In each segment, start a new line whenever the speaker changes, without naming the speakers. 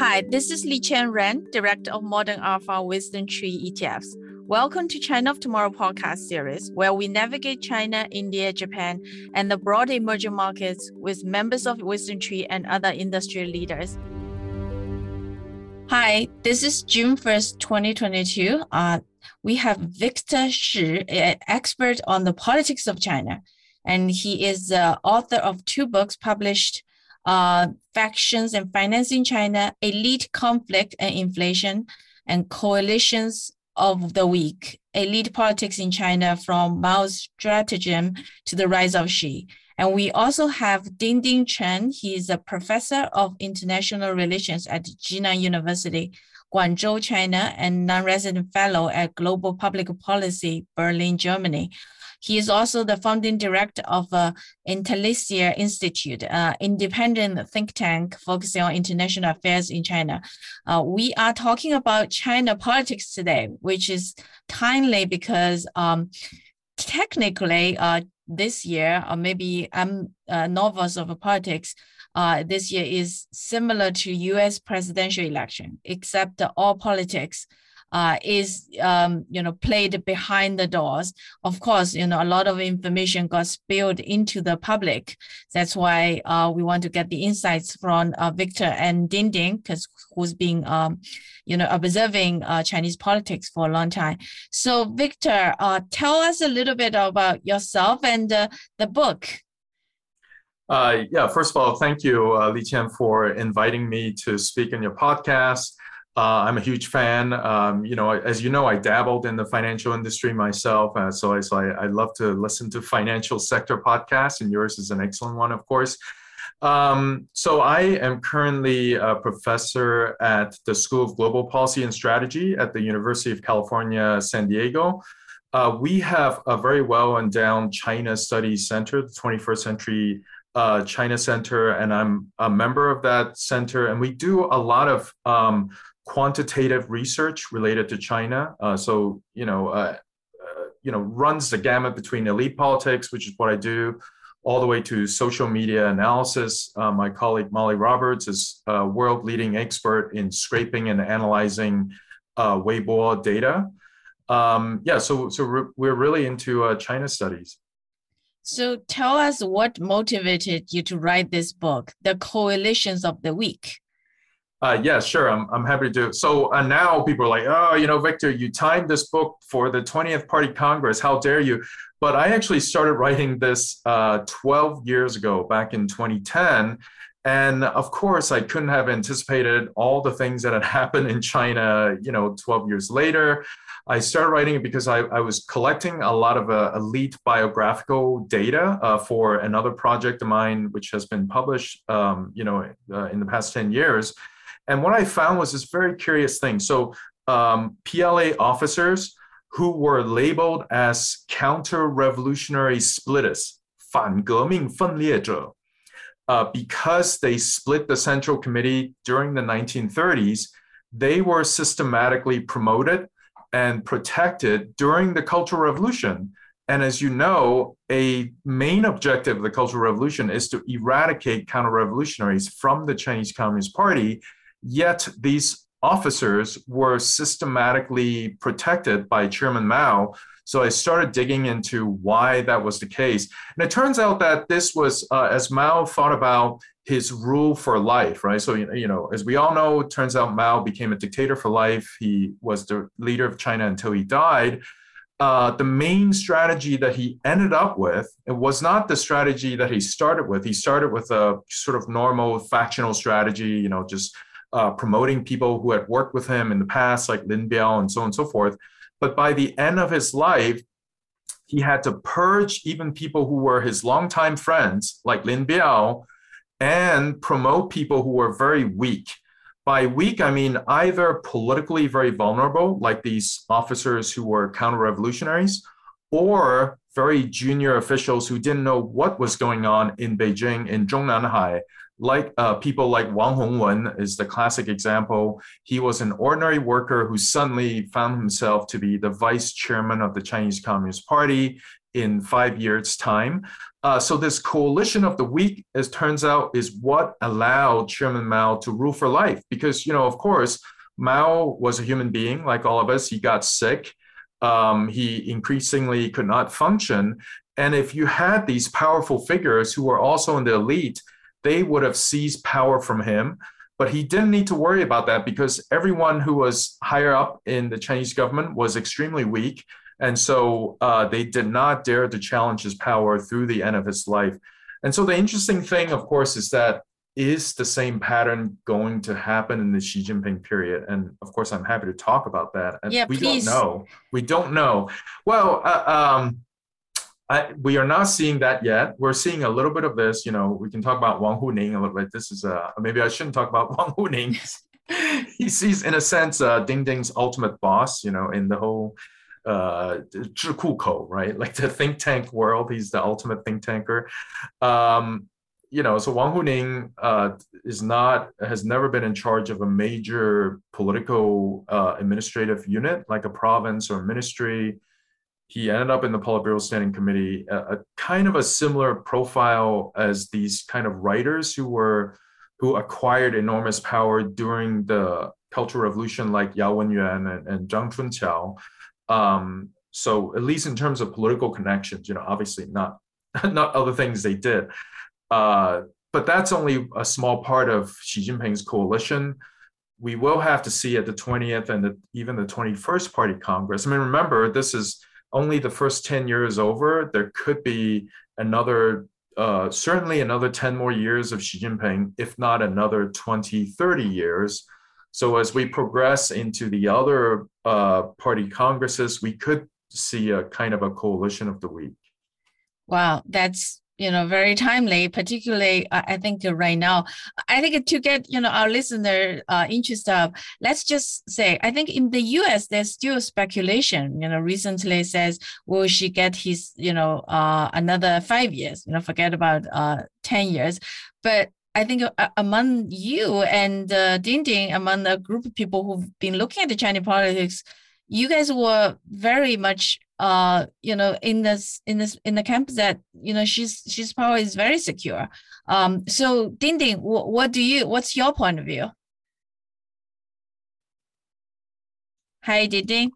Hi, this is Li Qian Ren, Director of Modern Alpha WisdomTree ETFs. Welcome to China of Tomorrow podcast series, where we navigate China, India, Japan, and the broad emerging markets with members of WisdomTree and other industry leaders. Hi, this is June 1st, 2022. Uh, we have Victor Shih, an expert on the politics of China, and he is the author of two books published uh, factions and finance in China, elite conflict and inflation, and coalitions of the weak, elite politics in China from Mao's stratagem to the rise of Xi. And we also have Ding Ding Chen. He is a professor of international relations at Jinan University, Guangzhou, China, and non-resident fellow at Global Public Policy, Berlin, Germany. He is also the founding director of uh, Intellisia Institute, uh, independent think tank focusing on international affairs in China. Uh, we are talking about China politics today, which is timely because um, technically uh, this year, or maybe I'm uh, novice of politics, uh, this year is similar to U.S. presidential election, except all politics uh, is um, you know played behind the doors. Of course, you know a lot of information got spilled into the public. That's why uh, we want to get the insights from uh, Victor and Dingding, because who's been um, you know observing uh, Chinese politics for a long time. So, Victor, uh, tell us a little bit about yourself and the book.
Uh, yeah, first of all, thank you, Li Qian, for inviting me to speak in your podcast. Uh, I'm a huge fan. Um, you know, as you know, I dabbled in the financial industry myself, uh, so, I, so I, I, love to listen to financial sector podcasts, and yours is an excellent one, of course. Um, so I am currently a professor at the School of Global Policy and Strategy at the University of California, San Diego. Uh, we have a very well endowed China Studies Center, the 21st Century uh, China Center, and I'm a member of that center. And we do a lot of um, quantitative research related to China. Uh, so you know, uh, uh, you know, runs the gamut between elite politics, which is what I do, all the way to social media analysis. Uh, my colleague Molly Roberts is a world-leading expert in scraping and analyzing uh, Weibo data. Um, yeah, so so we're, we're really into uh, China studies.
So tell us what motivated you to write this book, The Coalitions of the Weak.
Uh, yeah, sure. I'm, I'm happy to do. So uh, now people are like, oh, you know, Victor, you timed this book for the 20th Party Congress. How dare you? But I actually started writing this uh, 12 years ago, back in 2010. And of course, I couldn't have anticipated all the things that had happened in China, you know, 12 years later. I started writing it because I, I was collecting a lot of uh, elite biographical data uh, for another project of mine, which has been published, um, you know, uh, in the past 10 years. And what I found was this very curious thing. So um, PLA officers who were labeled as counter-revolutionary splitters, 反革命分裂者, uh, because they split the Central Committee during the 1930s, they were systematically promoted and protected during the Cultural Revolution. And as you know, a main objective of the Cultural Revolution is to eradicate counter revolutionaries from the Chinese Communist Party Yet these officers were systematically protected by Chairman Mao. So I started digging into why that was the case. And it turns out that this was uh, as Mao thought about his rule for life, right? So, you know, as we all know, it turns out Mao became a dictator for life. He was the leader of China until he died. Uh, the main strategy that he ended up with it was not the strategy that he started with. He started with a sort of normal factional strategy, you know, just uh, promoting people who had worked with him in the past, like Lin Biao and so on and so forth. But by the end of his life, he had to purge even people who were his longtime friends, like Lin Biao, and promote people who were very weak. By weak, I mean either politically very vulnerable, like these officers who were counter revolutionaries, or very junior officials who didn't know what was going on in Beijing in Zhongnanhai, like uh, people like Wang Hongwen is the classic example. He was an ordinary worker who suddenly found himself to be the vice chairman of the Chinese Communist Party in five years' time. Uh, so this coalition of the weak, as turns out, is what allowed Chairman Mao to rule for life. Because you know, of course, Mao was a human being like all of us. He got sick. Um, he increasingly could not function. And if you had these powerful figures who were also in the elite, they would have seized power from him. But he didn't need to worry about that because everyone who was higher up in the Chinese government was extremely weak. And so uh, they did not dare to challenge his power through the end of his life. And so the interesting thing, of course, is that is the same pattern going to happen in the Xi Jinping period? And of course, I'm happy to talk about that.
Yeah,
we
please.
don't know. We don't know. Well, uh, um, I, we are not seeing that yet. We're seeing a little bit of this. You know, we can talk about Wang Huning a little bit. This is uh, maybe I shouldn't talk about Wang Huning. he sees, in a sense, uh, Ding Ding's ultimate boss. You know, in the whole uh, right? Like the think tank world. He's the ultimate think tanker. Um, you know, so Wang Huning uh, is not has never been in charge of a major political uh, administrative unit like a province or ministry he ended up in the Politburo Standing Committee, a, a, kind of a similar profile as these kind of writers who were who acquired enormous power during the Cultural Revolution, like Yao Wenyuan and, and Zhang Chunqiao. Um, so at least in terms of political connections, you know, obviously not not other things they did, uh, but that's only a small part of Xi Jinping's coalition. We will have to see at the 20th and the, even the 21st Party Congress. I mean, remember this is only the first 10 years over, there could be another, uh, certainly another 10 more years of Xi Jinping, if not another 20, 30 years. So as we progress into the other uh, party congresses, we could see a kind of a coalition of the weak.
Wow, that's you know very timely particularly i think right now. I think to get you know our listener uh, interested let's just say i think in the us there's still speculation. You know recently says will Xi get his you know uh, another five years? You know forget about uh, 10 years. But I think uh, among you and uh, Ding Ding, among the group of people who've been looking at the Chinese politics, you guys were very much uh, you know, in this in this in the camp that you know Xi's Xi's power is very secure. Um, so Ding Ding, what, do you? What's your point of view? Hi, Ding Ding.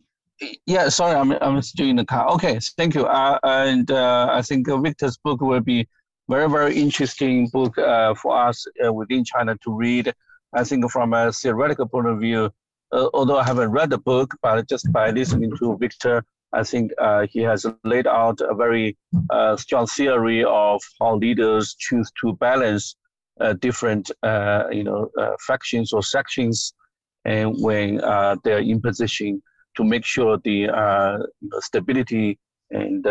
Yeah, sorry, I'm I'm still in the car. Okay, thank you. Uh, and uh, I think Victor's book will be very very interesting book uh, for us uh, within China to read. I think from a theoretical point of view, uh, although I haven't read the book, but just by listening to Victor, I think uh, he has laid out a very uh, strong theory of how leaders choose to balance uh, different, uh, you know, uh, factions or sections, and when uh, they're in position to make sure the stability and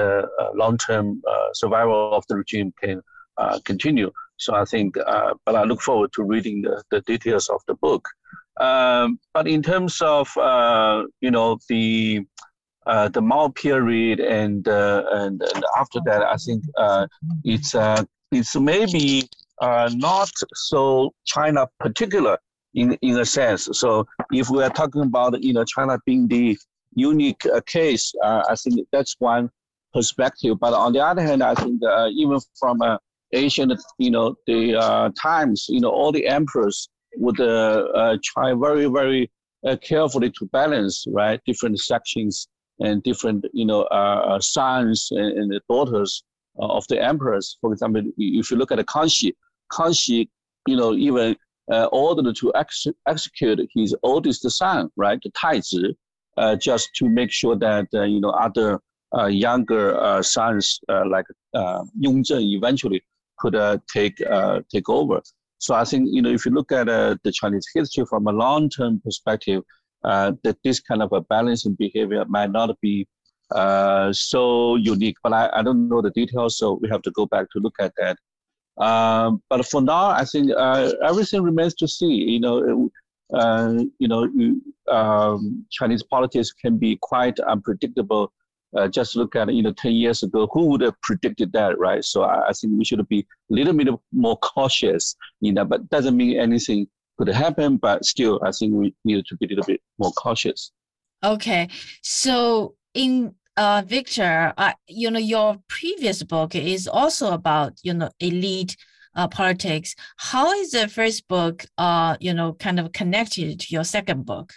long-term survival of the regime can continue. So I think, but I look forward to reading the, the details of the book. Um, but in terms of, you know, the uh, the Mao period and, uh, and, and after that, I think uh, it's uh, it's maybe uh, not so China particular in in a sense. So if we are talking about you know China being the unique case, I think that's one perspective. But on the other hand, I think even from uh, Asian, you know, the times, you know, all the emperors would try very very carefully to balance right different sections and different, you know, uh, uh sons and, and daughters uh, of the emperors. For example, if you look at the Kangxi, Kangxi, you know, even uh, ordered to ex- execute his oldest son, right, the Taizi, uh, just to make sure that uh, you know other uh, younger sons like uh, Yongzheng eventually could take take over. So I think you know if you look at the Chinese history from a long-term perspective, that this kind of a balancing behavior might not be uh, so unique. But I, I don't know the details, so we have to go back to look at that. Um, but for now, I think uh, everything remains to see. You know, uh, you know, um, Chinese politics can be quite unpredictable. Uh, just look at you know 10 years ago who would have predicted that right so I, I, think we should be a little bit more cautious you know but doesn't mean anything could happen, but still, I think we need to be a little bit more cautious.
Okay, so in uh, Victor, uh, you know, your previous book is also about, you know, elite uh, politics. How is the first book, uh, you know, kind of connected to your second book?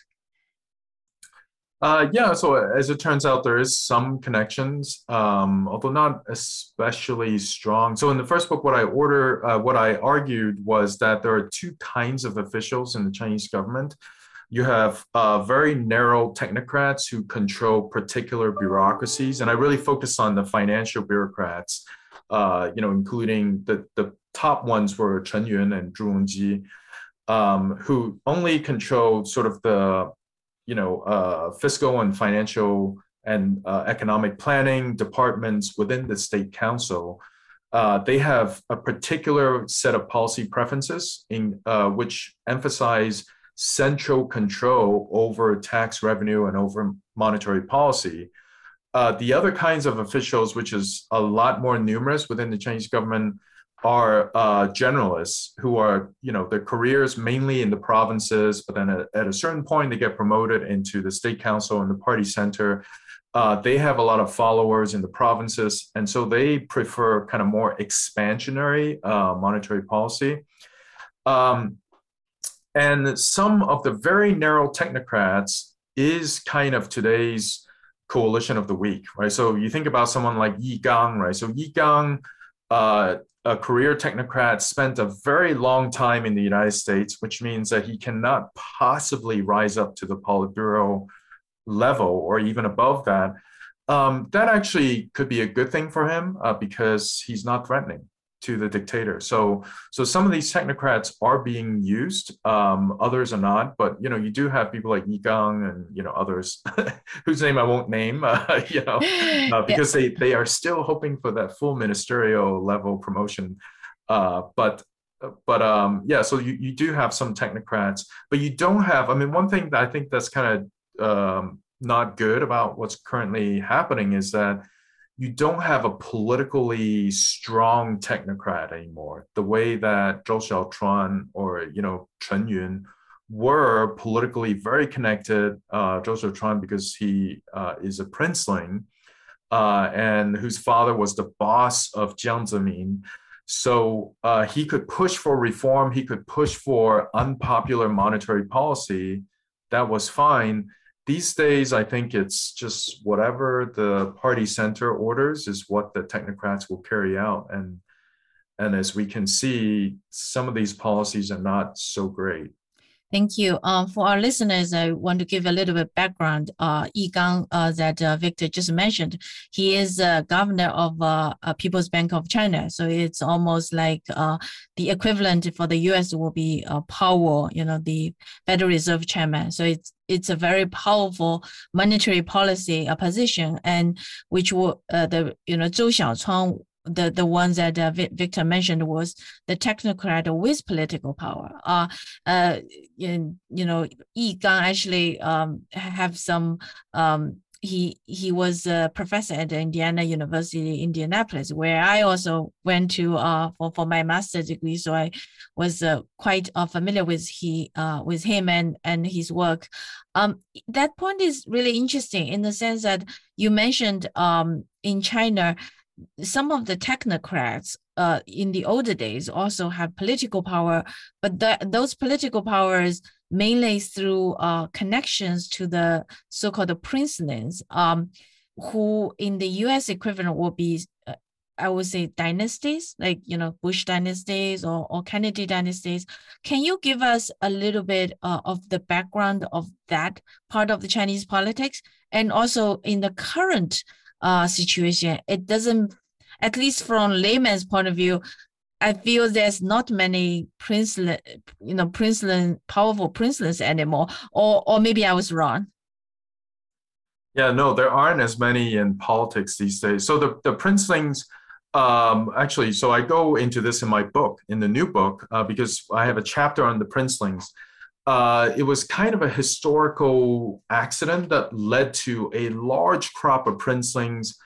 Uh, yeah, so as it turns out, there is some connections, um, although not especially strong. So in the first book, what I order, uh, what I argued was that there are two kinds of officials in the Chinese government. You have uh, very narrow technocrats who control particular bureaucracies, and I really focus on the financial bureaucrats. Uh, you know, including the the top ones were Chen Yun and Zhu Rongji, um, who only control sort of the you know, uh, fiscal and financial and uh, economic planning departments within the state council, uh, they have a particular set of policy preferences in uh, which emphasize central control over tax revenue and over monetary policy. Uh, the other kinds of officials, which is a lot more numerous within the Chinese government, are uh, generalists who are, you know, their careers mainly in the provinces, but then at, at, a certain point they get promoted into the state council and the party center. Uh, they have a lot of followers in the provinces, and so they prefer kind of more expansionary uh, monetary policy. Um, and some of the very narrow technocrats is kind of today's coalition of the weak, right? So you think about someone like Yi Gang, right? So Yi Gang uh, a career technocrat, spent a very long time in the United States, which means that he cannot possibly rise up to the Politburo level or even above that. Um, that actually could be a good thing for him uh, because he's not threatening to the dictator. So so some of these technocrats are being used, um, others are not. But you know, you do have people like Yi Gang and you know others whose name I won't name. Uh, you know, uh, because yeah. they they are still hoping for that full ministerial level promotion. Uh, but but um, yeah, so you, you do have some technocrats, but you don't have. I mean, one thing that I think that's kind of um, not good about what's currently happening is that you don't have a politically strong technocrat anymore. The way that Zhou Xiaochuan or you know Chen Yun were politically very connected. Uh, Zhou because he uh, is a princeling, uh, and whose father was the boss of Jiang Zemin. So uh, he could push for reform. He could push for unpopular monetary policy. That was fine these days, I think it's just whatever the party center orders is what the technocrats will carry out. And and as we can see, some of these policies are not so great.
Thank you. Um, for our listeners, I want to give a little bit background. Uh, Yi Gang, uh, that uh, Victor just mentioned, he is uh, governor of uh, People's Bank of China. So it's almost like uh, the equivalent for the U.S. will be uh, Powell, you know, the Federal Reserve chairman. So it's it's a very powerful monetary policy uh, position, and which will uh, the you know Zhou Xiaochuan the the ones that uh, Victor mentioned was the technocrat with political power. Uh, uh, you, you know, Yi Gang actually um, have some. Um, he he was a professor at Indiana University, Indianapolis, where I also went to uh, for for my master's degree. So I was uh, quite uh, familiar with he uh, with him and and his work. Um, that point is really interesting in the sense that you mentioned um, in China some of the technocrats uh, in the older days also had political power, but those political powers mainly through uh, connections to the so-called princelings, um, who in the U.S. equivalent will be, uh, I would say, dynasties, like you know Bush dynasties or, or Kennedy dynasties. Can you give us a little bit uh, of the background of that part of the Chinese politics, and also in the current uh, situation. It doesn't, at least from layman's point of view, I feel there's not many princeling, you know, princeling, powerful princelings anymore. Or, or maybe I was wrong.
Yeah, no, there aren't as many in politics these days. So the, the princelings, um, actually, so I go into this in my book, in the new book, uh, because I have a chapter on the princelings uh, it was kind of a historical accident that led to a large crop of princelings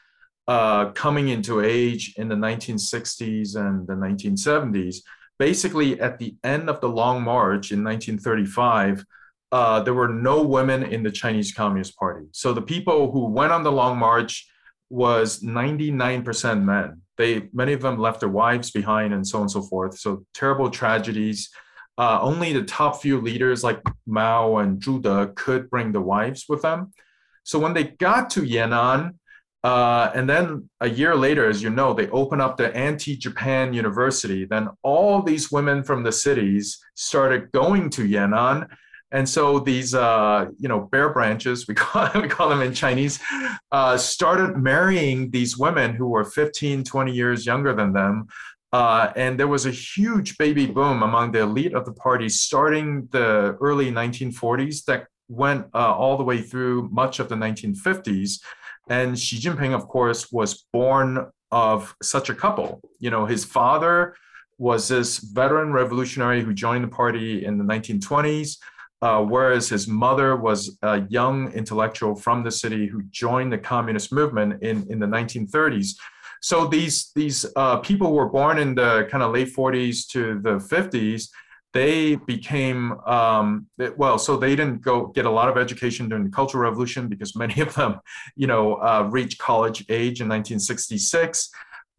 uh, coming into age in the 1960s and the 1970s. Basically, at the end of the Long March in 1935, uh, there were no women in the Chinese Communist Party. So the people who went on the Long March was 99% men. They many of them left their wives behind and so on and so forth. So terrible tragedies. Uh, only the top few leaders like Mao and Zhu could bring the wives with them. So when they got to Yan'an, uh, and then a year later, as you know, they open up the anti-Japan University. Then all these women from the cities started going to Yan'an and so these, uh, you know, bare branches, we call, we call them in Chinese, uh, started marrying these women who were 15, 20 years younger than them. Uh, and there was a huge baby boom among the elite of the party starting the early 1940s that went uh, all the way through much of the 1950s. And Xi Jinping, of course, was born of such a couple. You know, his father was this veteran revolutionary who joined the party in the 1920s. Uh, whereas his mother was a young intellectual from the city who joined the communist movement in, in the 1930s. So these, these uh, people were born in the kind of late 40s to the 50s. They became, um, well, so they didn't go get a lot of education during the Cultural Revolution because many of them, you know, uh, reached college age in 1966.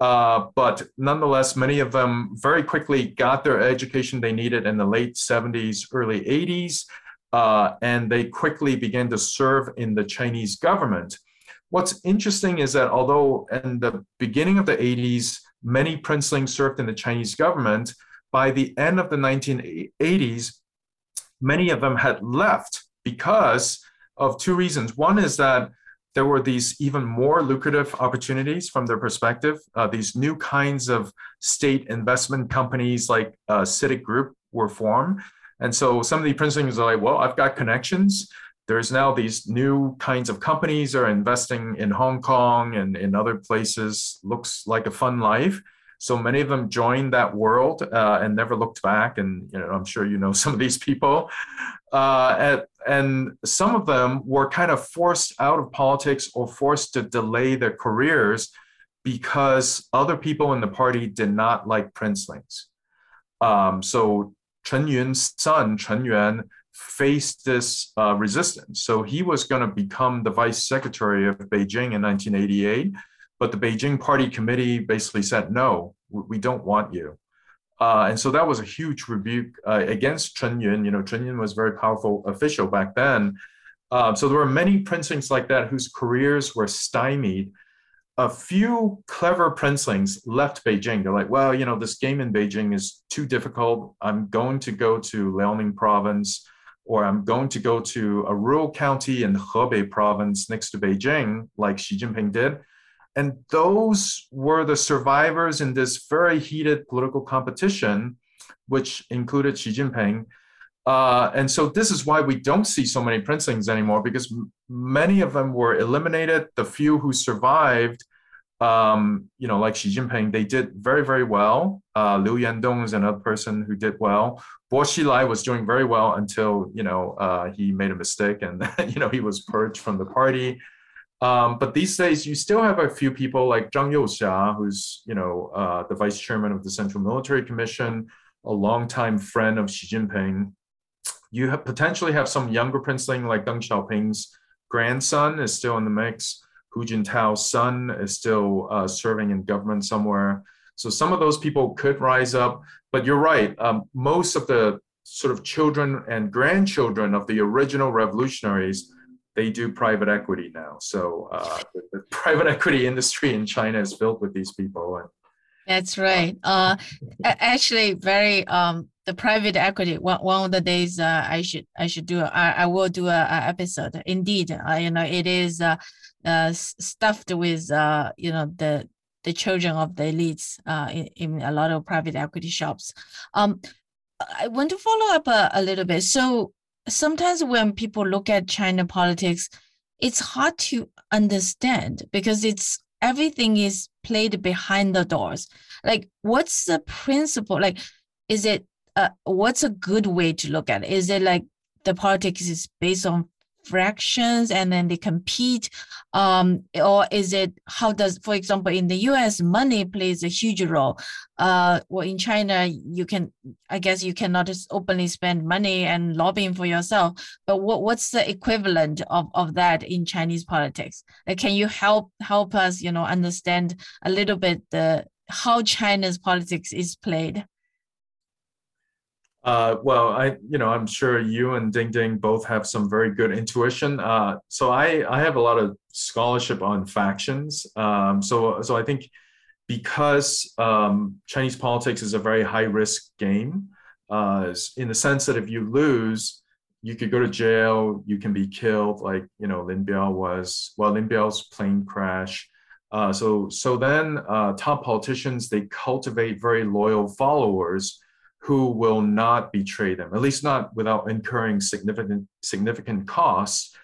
Uh, but nonetheless, many of them very quickly got their education they needed in the late 70s, early 80s, uh, and they quickly began to serve in the Chinese government. What's interesting is that although in the beginning of the 80s, many princelings served in the Chinese government, by the end of the 1980s, many of them had left because of two reasons. One is that there were these even more lucrative opportunities from their perspective. Uh, these new kinds of state investment companies like uh, CITIC Group were formed. And so some of the princelings are like, well, I've got connections. There's now these new kinds of companies are investing in Hong Kong and in other places. Looks like a fun life. So many of them joined that world uh, and never looked back. And you know, I'm sure you know some of these people. Uh, and, and some of them were kind of forced out of politics or forced to delay their careers because other people in the party did not like princelings. Um, so Chen Yun's son, Chen Yuan, faced this uh, resistance. So he was going to become the vice secretary of Beijing in 1988 but the Beijing Party Committee basically said, no, we don't want you. Uh, and so that was a huge rebuke uh, against Chen Yun. You know, Chen Yun was a very powerful official back then. Uh, so there were many princelings like that whose careers were stymied. A few clever princelings left Beijing. They're like, well, you know, this game in Beijing is too difficult. I'm going to go to Liaoning province, or I'm going to go to a rural county in Hebei province next to Beijing, like Xi Jinping did and those were the survivors in this very heated political competition, which included Xi Jinping. Uh, and so this is why we don't see so many princelings anymore, because m- many of them were eliminated. The few who survived, um, you know, like Xi Jinping, they did very, very well. Uh, Liu Yandong is another person who did well. Bo Xilai was doing very well until, you know, uh, he made a mistake and, you know, he was purged from the party. Um, but these days, you still have a few people like Zhang Youxia, who's you know uh, the vice chairman of the Central Military Commission, a longtime friend of Xi Jinping. You have potentially have some younger princeling like Deng Xiaoping's grandson is still in the mix. Hu Jintao's son is still uh, serving in government somewhere. So some of those people could rise up. But you're right. Um, most of the sort of children and grandchildren of the original revolutionaries they do private equity now. So uh, the, the, private equity industry in China is filled with these people. And,
That's right. Uh, actually, very um, the private equity. One, one of the days, uh, I should I should do. I, I will do a, a episode. Indeed, uh, you know, it is uh, uh, stuffed with you know the the children of the elites uh, in, in a lot of private equity shops. Um, I want to follow up a, a little bit. So sometimes when people look at China politics, it's hard to understand because it's everything is played behind the doors. Like, what's the principle? Like, is it uh, what's a good way to look at it? Is it like the politics is based on fractions and then they compete um, or is it how does for example in the us money plays a huge role. Uh, well in china you can i guess you cannot just openly spend money and lobbying for yourself but what, what's the equivalent of, of that in chinese politics? Like, can you help help us you know understand a little bit the how china's politics is played
uh, well, I, you know, I'm sure you and Ding Ding both have some very good intuition. Uh, so I, I have a lot of scholarship on factions. Um, so, so I think because um, Chinese politics is a very high risk game, uh, in the sense that if you lose, you could go to jail, you can be killed, like you know Lin Biao was. Well, Lin Biao's plane crash. Uh, so, so then uh, top politicians they cultivate very loyal followers who will not betray them, at least not without incurring significant significant costs.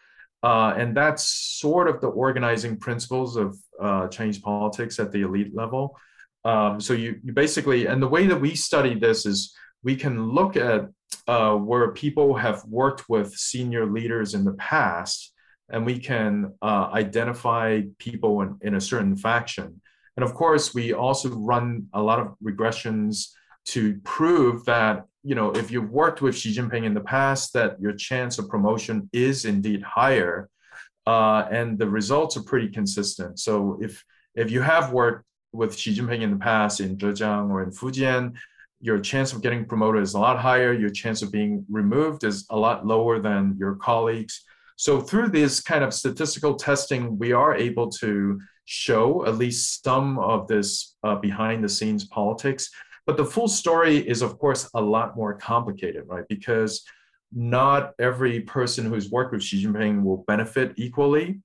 Uh, and that's sort of the organizing principles of uh, Chinese politics at the elite level. Um, so you, you basically, and the way that we study this is we can look at uh, where people have worked with senior leaders in the past, and we can uh, identify people in, in a certain faction. And of course, we also run a lot of regressions to prove that you know if you've worked with Xi Jinping in the past, that your chance of promotion is indeed higher, uh, and the results are pretty consistent. So if if you have worked with Xi Jinping in the past in Zhejiang or in Fujian, your chance of getting promoted is a lot higher. Your chance of being removed is a lot lower than your colleagues. So through this kind of statistical testing, we are able to show at least some of this uh, behind the scenes politics. But the full story is, of course, a lot more complicated, right? Because not every person who's worked with Xi Jinping will benefit equally.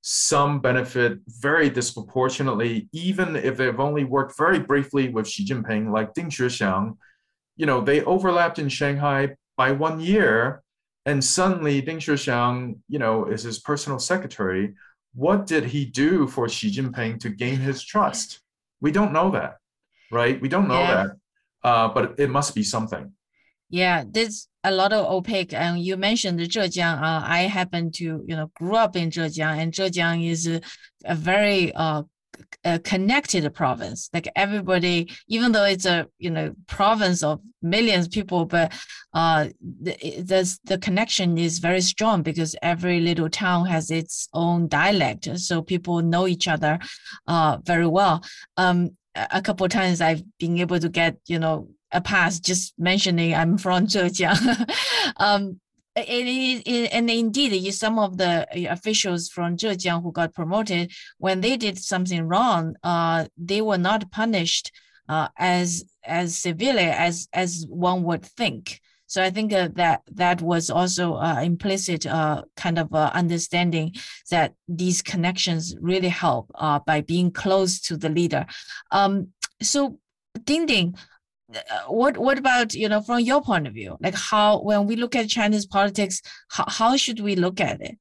Some benefit very disproportionately, even if they've only worked very briefly with Xi Jinping, like Ding Xuexiang. You know, they overlapped in Shanghai by one year, and suddenly Ding Xuexiang, you know, is his personal secretary. What did he do for Xi Jinping to gain his trust? We don't know that right? We don't know yeah. that, uh, but it must be something.
Yeah, there's a lot of opaque. And you mentioned Zhejiang. Uh, I happen to, you know, grew up in Zhejiang, and Zhejiang is a, a very uh, a connected province. Like everybody, even though it's a you know province of millions of people, but uh, the, the connection is very strong because every little town has its own dialect, so people know each other uh, very well. Um, a couple of times I've been able to get, you know, a pass just mentioning I'm from Zhejiang. um, and, and indeed, some of the uh, officials from Zhejiang who got promoted, when they did something wrong, uh, they were not punished uh, as as severely as as one would think. So I think uh, that that was also uh, implicit uh, kind of uh, understanding that these connections really help uh, by being close to the leader. Um, so Ding Ding, uh, what what about you know from your point of view, like how when we look at Chinese politics, how, how should we look at it?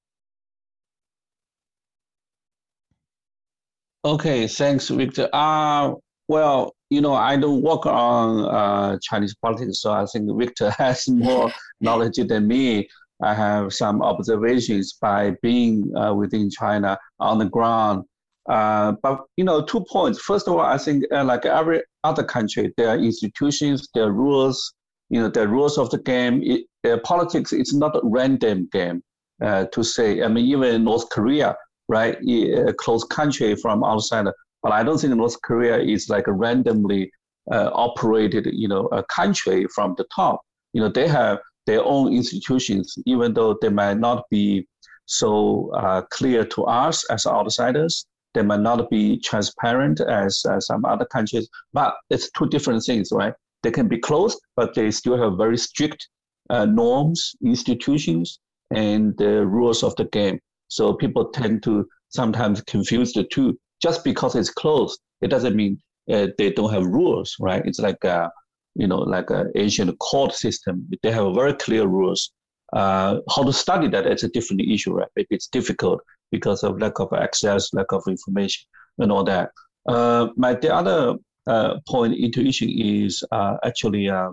Okay, thanks, Victor. Uh, well, you know, I don't work on uh, Chinese politics, so I think Victor has more knowledge than me. I have some observations by being uh, within China on the ground. Uh, but you know, two points. First of all, I think uh, like every other country, there are institutions, there are rules. You know, the rules of the game. It, uh, politics is not a random game. Uh, to say, I mean, even North Korea, right, a close country from outside but I don't think North Korea is like a randomly uh, operated, you know, a country from the top. You know, they have their own institutions, even though they might not be so uh, clear to us as outsiders. They might not be transparent as uh, some other countries, but it's two different things, right? They can be closed, but they still have very strict uh, norms, institutions, and the rules of the game. So people tend to sometimes confuse the two just because it's closed, it doesn't mean uh, they don't have rules, right? It's like a, you know, like an ancient court system. They have very clear rules. Uh, how to study that is a different issue, right? Maybe it's difficult because of lack of access, lack of information, and all that. Uh, my the other uh, point intuition is uh, actually uh,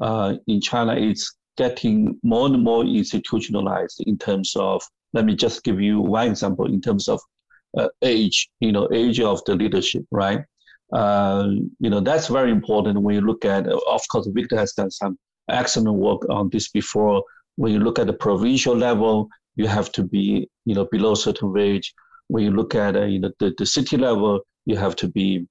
uh, in China, it's getting more and more institutionalized in terms of, let me just give you one example in terms of uh, age, you know, age of the leadership, right? Uh, you know, that's very important when you look at, of course, Victor has done some excellent work on this before. When you look at the provincial level, you have to be, you know, below certain age. When you look at, uh, you know, the, the city level, you have to be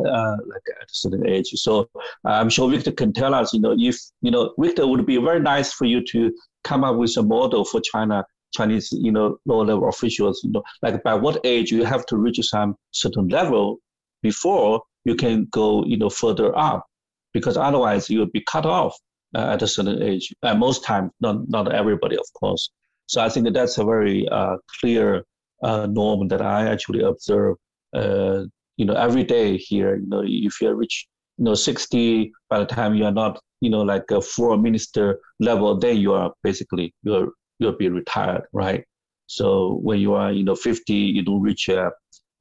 uh, like at a certain age. So I'm sure Victor can tell us, you know, if, you know, Victor would be very nice for you to come up with a model for China, Chinese, you know, lower level officials, you know, like by what age you have to reach some certain level before you can go, you know, further up, because otherwise you will be cut off uh, at a certain age. And most times, not, not everybody, of course. So I think that's a very uh, clear uh, norm that I actually observe uh, you know, every day here, you know, if you reach, you know, 60, by the time you are not, you know, like a full minister level, then you are basically, you're, you'll be retired, right? So when you are, you know, 50, you don't reach a,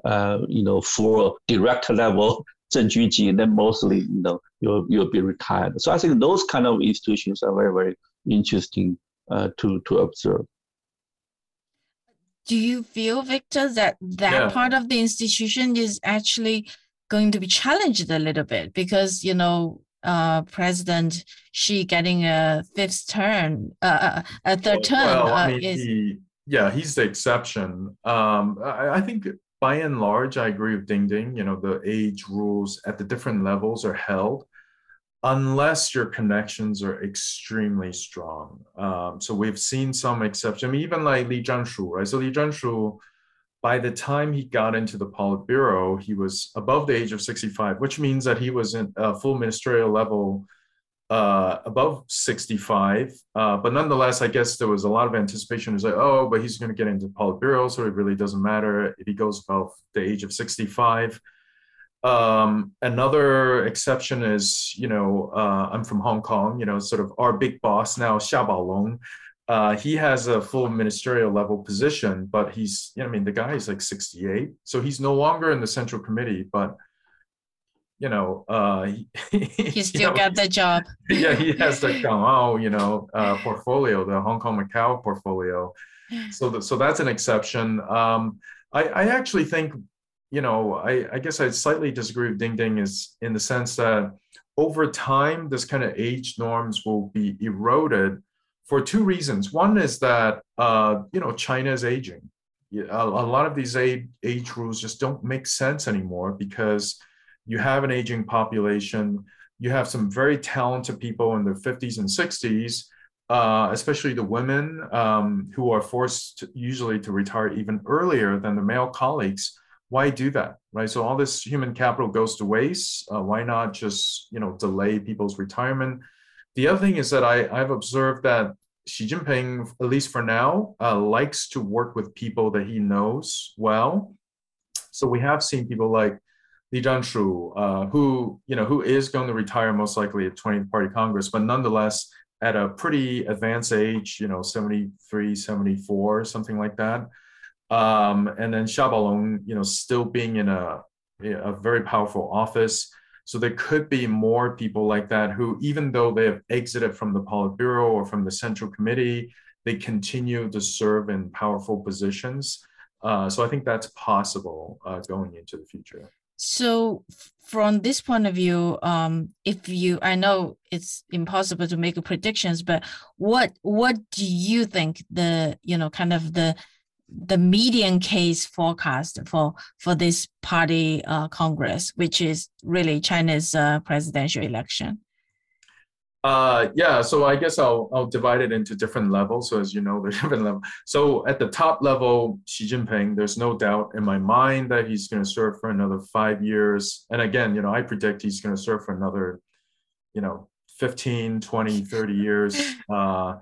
uh, you know, full director level, and then mostly, you know, you'll, you'll be retired. So I think those kind of institutions are very, very interesting uh, to, to observe
do you feel, Victor, that that yeah. part of the institution is actually going to be challenged a little bit because you know uh, President Xi getting a fifth term, uh, uh a third term. Well, I uh, mean, is...
he, yeah, he's the exception. Um, I, I, think by and large, I agree with Ding Ding. You know, the age rules at the different levels are held unless your connections are extremely strong. Um, so we've seen some exceptions. I mean, even like Li Zhanshu, right? So Li Zhanshu, by the time he got into the Politburo, he was above the age of 65, which means that he was in a full ministerial level uh, above 65. Uh, but nonetheless, I guess there was a lot of anticipation. It was like, oh, but he's going to get into Politburo, so it really doesn't matter if he goes above the age of 65. Um, another exception is, you know, uh, I'm from Hong Kong, you know, sort of our big boss now, Xia Baolong. Uh, he has a full ministerial level position, but he's, you know, I mean, the guy is like 68. So he's no longer in the central committee, but, you know, uh, he,
still know, got the job.
yeah, he has the Gangao, you know, uh, portfolio, the Hong Kong Macau portfolio. So, the, so that's an exception. Um, I, I actually think you know, I, I guess I slightly disagree with Ding Ding is in the sense that over time, this kind of age norms will be eroded for two reasons. One is that, uh, you know, China is aging. A, a lot of these age, age rules just don't make sense anymore because you have an aging population. You have some very talented people in their 50s and 60s, uh, especially the women um, who are forced to, usually to retire even earlier than the male colleagues why do that right so all this human capital goes to waste uh, why not just you know delay people's retirement the other thing is that I, i've observed that xi jinping at least for now uh, likes to work with people that he knows well so we have seen people like li zhanshu uh, who you know who is going to retire most likely at 20th party congress but nonetheless at a pretty advanced age you know 73 74 something like that um, and then Xia Baolong, you know, still being in a, a very powerful office. So there could be more people like that who, even though they have exited from the Politburo or from the Central Committee, they continue to serve in powerful positions. Uh, so I think that's possible uh, going into the future.
So from this point of view, um, if you, I know it's impossible to make predictions, but what what do you think the you know kind of the the median case forecast for for this party uh, congress, which is really China's uh, presidential election?
Uh, yeah, so I guess I'll I'll divide it into different levels. So as you know, there's different levels. So at the top level, Xi Jinping, there's no doubt in my mind that he's going to serve for another five years. And again, you know, I predict he's going to serve for another, you know, 15, 20, 30 years. Uh,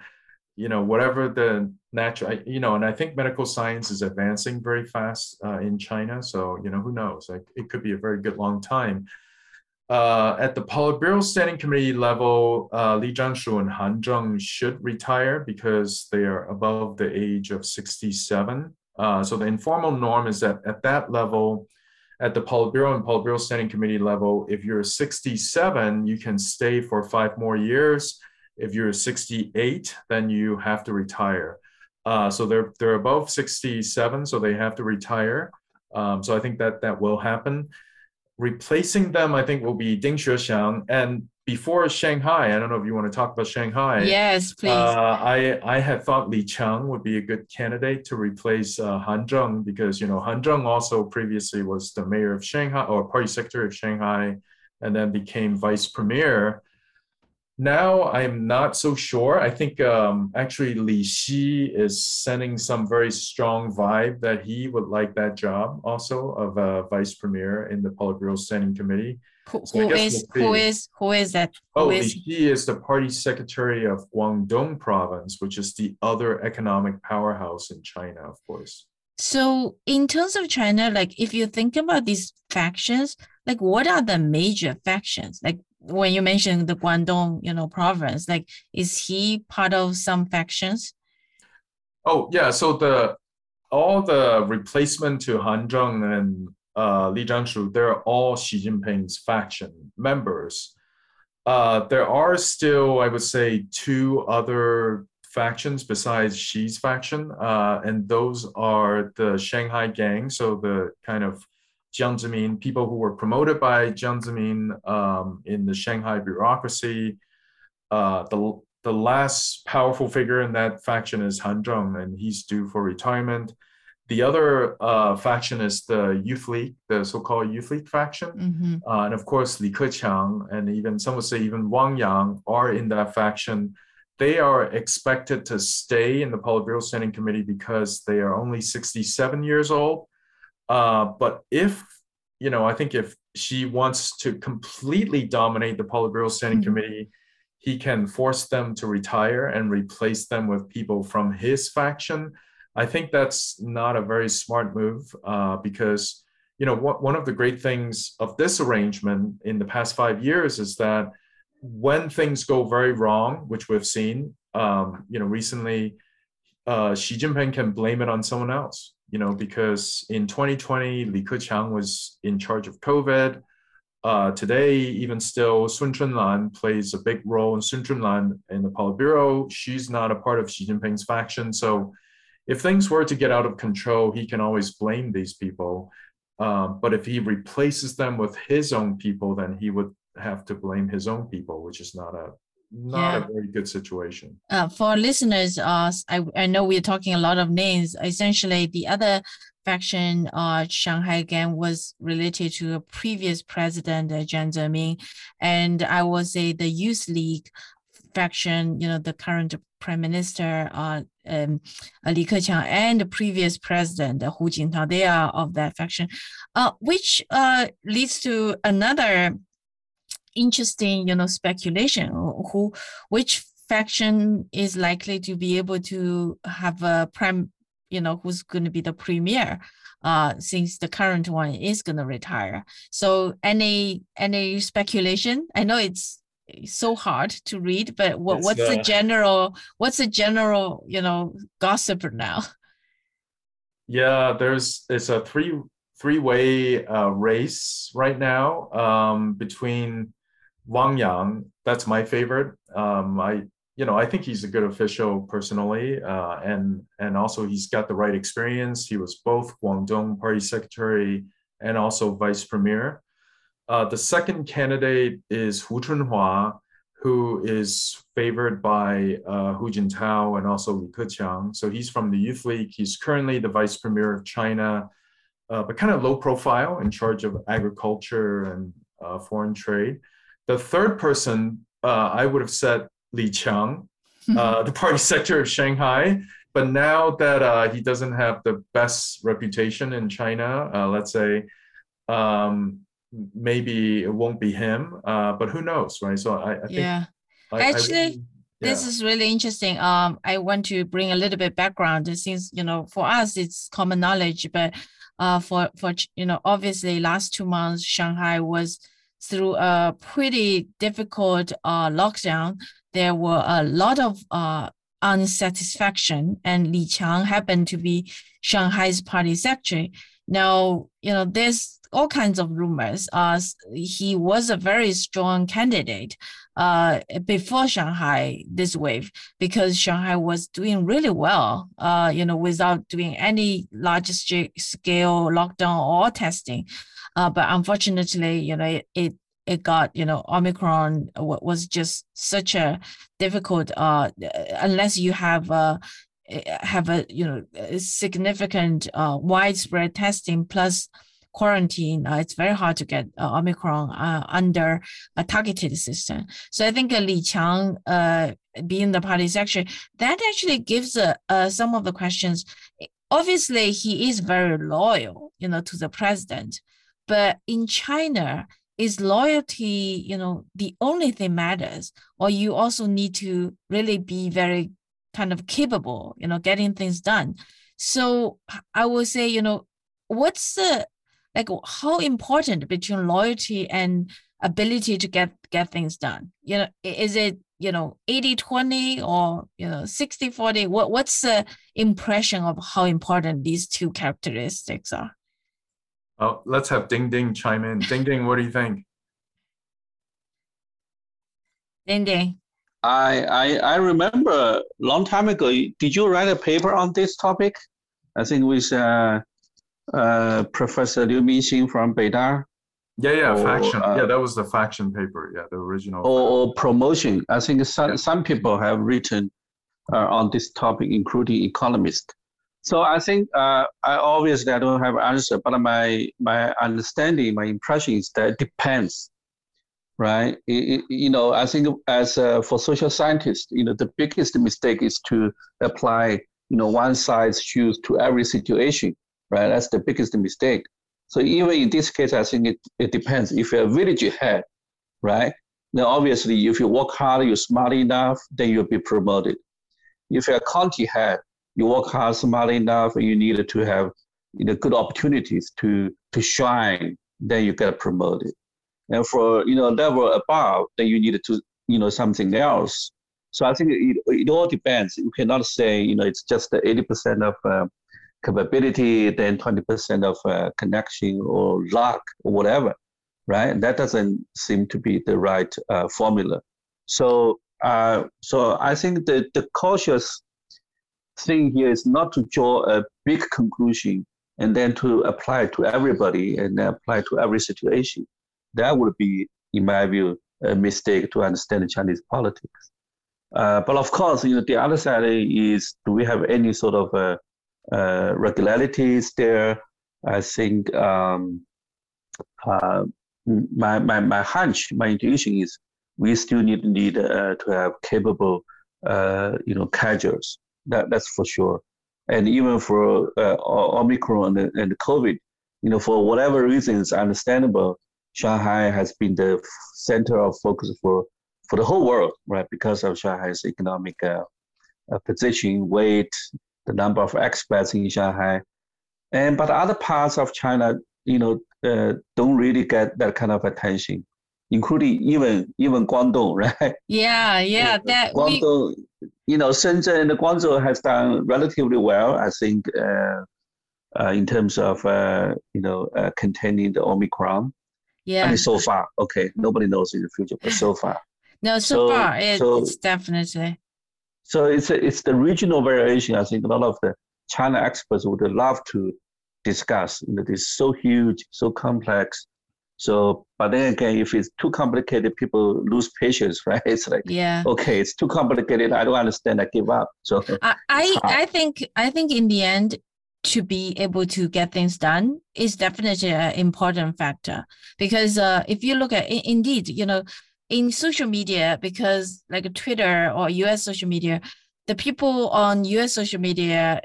you know, whatever the natural, you know, and I think medical science is advancing very fast uh, in China. So, you know, who knows? Like, it could be a very good long time. Uh, at the Politburo Standing Committee level, uh, Li Zhanshu and Han Zheng should retire because they are above the age of 67. Uh, so the informal norm is that at that level, at the Politburo and Politburo Standing Committee level, if you're 67, you can stay for five more years If you're 68, then you have to retire. Uh, so they're they're above 67, so they have to retire. Um, so I think that that will happen. Replacing them, I think, will be Ding Xuexiang. And before Shanghai, I don't know if you want to talk about Shanghai.
Yes, please.
Uh, I I had thought Li Qiang would be a good candidate to replace uh, Han Zheng because you know Han Zheng also previously was the mayor of Shanghai or party secretary of Shanghai, and then became vice premier. Now I'm not so sure. I think um, actually Li Xi is sending some very strong vibe that he would like that job also of a vice premier in the Politburo Standing Committee.
Who, so who is we'll who is who is that? Who
oh,
is...
Li Xi is the party secretary of Guangdong province, which is the other economic powerhouse in China, of course.
So in terms of China, like if you think about these factions, like what are the major factions? Like when you mentioned the Guangdong, you know, province, like is he part of some factions?
Oh yeah, so the all the replacement to Han Zheng and uh, Li Zhanshu, they're all Xi Jinping's faction members. Uh, there are still, I would say, two other factions besides Xi's faction, uh, and those are the Shanghai Gang, so the kind of Jiang Zemin, people who were promoted by Jiang Zemin um, in the Shanghai bureaucracy. Uh, the, the last powerful figure in that faction is Han Zheng, and he's due for retirement. The other uh, faction is the Youth League, the so-called Youth League faction,
mm-hmm.
uh, and of course Li Keqiang and even some would say even Wang Yang are in that faction. They are expected to stay in the Politburo Standing Committee because they are only 67 years old uh, but if, you know, I think if Xi wants to completely dominate the Politburo Standing mm-hmm. Committee, he can force them to retire and replace them with people from his faction. I think that's not a very smart move uh, because, you know, what, one of the great things of this arrangement in the past five years is that when things go very wrong, which we've seen, um, you know, recently, uh, Xi Jinping can blame it on someone else you know, because in 2020, Li Keqiang was in charge of COVID. Uh, today, even still, Sun Chunlan plays a big role in Sun Chunlan in the Politburo. She's not a part of Xi Jinping's faction. So if things were to get out of control, he can always blame these people. Um, but if he replaces them with his own people, then he would have to blame his own people, which is not a not yeah. a very good situation.
Uh, for listeners, uh, I, I know we're talking a lot of names. Essentially, the other faction, uh, Shanghai Gang, was related to a previous president, uh, Jiang Zemin, and I will say the Youth League faction, you know, the current prime minister, uh, um, uh, Li Keqiang, and the previous president, uh, Hu Jintao, they are of that faction, uh, which uh, leads to another interesting, you know, speculation who which faction is likely to be able to have a prime, you know, who's going to be the premier uh, since the current one is going to retire. So any any speculation? I know it's so hard to read, but what, what's uh, the general what's the general you know gossip now?
Yeah, there's it's a three three way uh, race right now um, between Wang Yang, that's my favorite. Um, I, you know, I think he's a good official personally, uh, and and also he's got the right experience. He was both Guangdong Party Secretary and also Vice Premier. Uh, the second candidate is Hu Chunhua, who is favored by uh, Hu Jintao and also Li Keqiang. So he's from the Youth League. He's currently the Vice Premier of China, uh, but kind of low profile, in charge of agriculture and uh, foreign trade. The third person, uh, I would have said Li Qiang, uh, the party secretary of Shanghai. But now that uh, he doesn't have the best reputation in China, uh, let's say, um, maybe it won't be him. Uh, but who knows, right? So I, I think.
Yeah. I, Actually, I, yeah. this is really interesting. Um, I want to bring a little bit background since you know for us it's common knowledge, but uh, for for you know obviously last two months Shanghai was through a pretty difficult uh, lockdown, there were a lot of uh, unsatisfaction, and Li Qiang happened to be Shanghai's party secretary. Now, you know, there's all kinds of rumors. Uh, he was a very strong candidate uh, before Shanghai this wave because Shanghai was doing really well, uh, you know, without doing any large scale lockdown or testing. Uh, but unfortunately, you know, it, it got you know omicron was just such a difficult uh unless you have uh have a you know a significant uh, widespread testing plus quarantine, uh, it's very hard to get uh, Omicron uh, under a targeted system. So I think Li Qiang uh, being the party secretary, that actually gives uh, some of the questions. Obviously, he is very loyal, you know, to the president, but in China, is loyalty, you know, the only thing matters, or you also need to really be very kind of capable, you know, getting things done. So I would say, you know, what's the like how important between loyalty and ability to get get things done? You know, is it you know 80 20 or you know 60 40 what what's the impression of how important these two characteristics are
oh let's have ding ding chime in ding ding what do you think
ding ding
I, I I remember a long time ago. Did you write a paper on this topic? I think with uh, uh, Professor Liu Mingxin from Beida.
Yeah, yeah, or, faction. Uh, yeah, that was the faction paper. Yeah, the original.
Or, or promotion. I think some yeah. some people have written uh, on this topic, including economists. So I think uh, I obviously I don't have answer, but my my understanding, my impression is that it depends right? It, you know, I think as uh, for social scientists, you know, the biggest mistake is to apply, you know, one size shoes to every situation, right? That's the biggest mistake. So even in this case, I think it, it depends. If you're a village head, right? Then obviously, if you work hard, you're smart enough, then you'll be promoted. If you're a county head, you work hard, smart enough, and you need to have you know, good opportunities to, to shine, then you get promoted. And for you know level above, then you need to you know something else. So I think it, it all depends. You cannot say you know it's just the 80% of uh, capability, then 20% of uh, connection or luck or whatever, right? That doesn't seem to be the right uh, formula. So uh, so I think the the cautious thing here is not to draw a big conclusion and then to apply to everybody and apply to every situation that would be, in my view, a mistake to understand Chinese politics. Uh, but of course, you know, the other side is, do we have any sort of uh, uh, regularities there? I think um, uh, my, my, my hunch, my intuition is we still need, need uh, to have capable, uh, you know, casuals. That, that's for sure. And even for Omicron and, and COVID, you know, for whatever reasons, understandable, Shanghai has been the center of focus for, for the whole world, right? Because of Shanghai's economic uh, uh, position, weight, the number of expats in Shanghai, and but other parts of China, you know, uh, don't really get that kind of attention, including even even Guangdong, right?
Yeah, yeah, that
Guangdong, we... you know, Shenzhen and Guangzhou has done relatively well, I think, uh, uh, in terms of uh, you know containing the Omicron.
Yeah.
I mean, so far, okay, nobody knows in the future, but so far.
No, so, so far, it, so, it's definitely.
So it's it's the regional variation. I think a lot of the China experts would love to discuss. You know, this so huge, so complex. So, but then again, if it's too complicated, people lose patience, right? It's like,
yeah,
okay, it's too complicated. I don't understand. I give up. So
I, I, I think, I think in the end, to be able to get things done is definitely an important factor because uh, if you look at indeed you know in social media because like twitter or us social media the people on us social media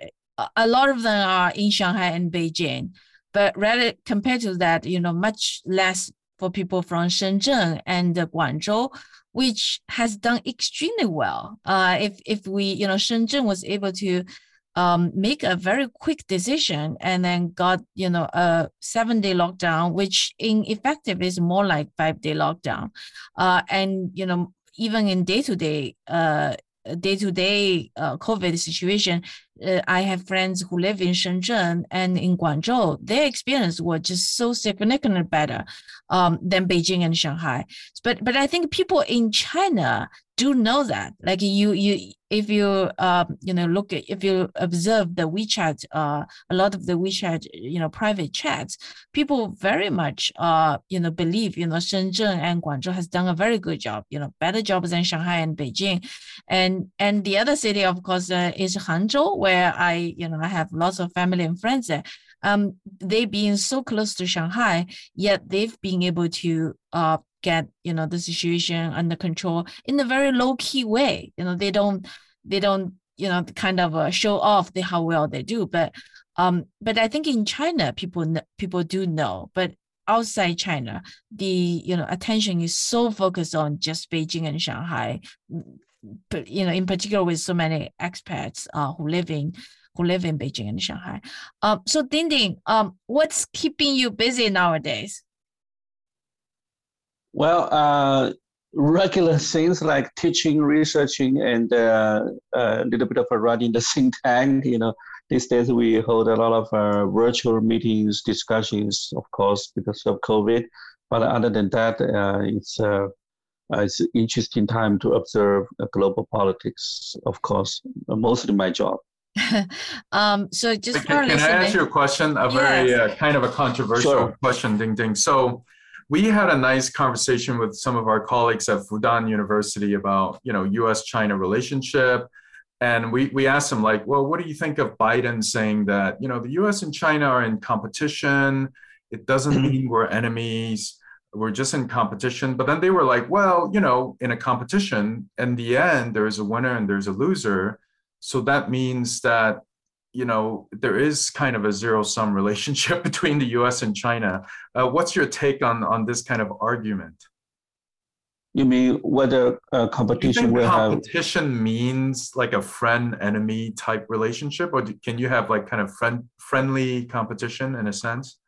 a lot of them are in shanghai and beijing but rather compared to that you know much less for people from shenzhen and guangzhou which has done extremely well. Uh, if if we you know shenzhen was able to um, make a very quick decision and then got you know a seven day lockdown, which in effective is more like five day lockdown, uh, and you know even in day to day uh day to day COVID situation, uh, I have friends who live in Shenzhen and in Guangzhou. Their experience was just so significantly better um, than Beijing and Shanghai. But but I think people in China do know that. Like you you if you uh, you know look at if you observe the WeChat uh, a lot of the WeChat you know private chats, people very much uh you know believe you know Shenzhen and Guangzhou has done a very good job. You know better job than Shanghai and Beijing, and and the other city of course uh, is Hangzhou where I you know I have lots of family and friends there um, they being so close to Shanghai, yet they've been able to uh, get you know the situation under control in a very low key way. You know they don't they don't you know kind of uh, show off the, how well they do, but um, but I think in China people people do know, but outside China, the you know attention is so focused on just Beijing and Shanghai, but you know in particular with so many expats uh, who live in who live in Beijing and Shanghai. Um, so Ding Ding, um, what's keeping you busy nowadays?
Well, uh, regular things like teaching, researching, and uh, a little bit of a running the think tank. You know, these days we hold a lot of uh, virtual meetings, discussions, of course, because of COVID. But other than that, uh, it's uh, it's an interesting time to observe global politics. Of course, mostly my job.
um, so just
can, can I ask you a question? A yes. very uh, kind of a controversial sure. question, Ding Ding. So we had a nice conversation with some of our colleagues at Fudan University about you know U.S.-China relationship, and we we asked them like, well, what do you think of Biden saying that you know the U.S. and China are in competition? It doesn't mm-hmm. mean we're enemies. We're just in competition. But then they were like, well, you know, in a competition, in the end, there's a winner and there's a loser so that means that you know there is kind of a zero sum relationship between the U.S. and China. Uh, what's your take on on this kind of argument?
You mean whether uh, competition will
competition have competition means like a friend enemy type relationship, or do, can you have like kind of friend friendly competition in a sense?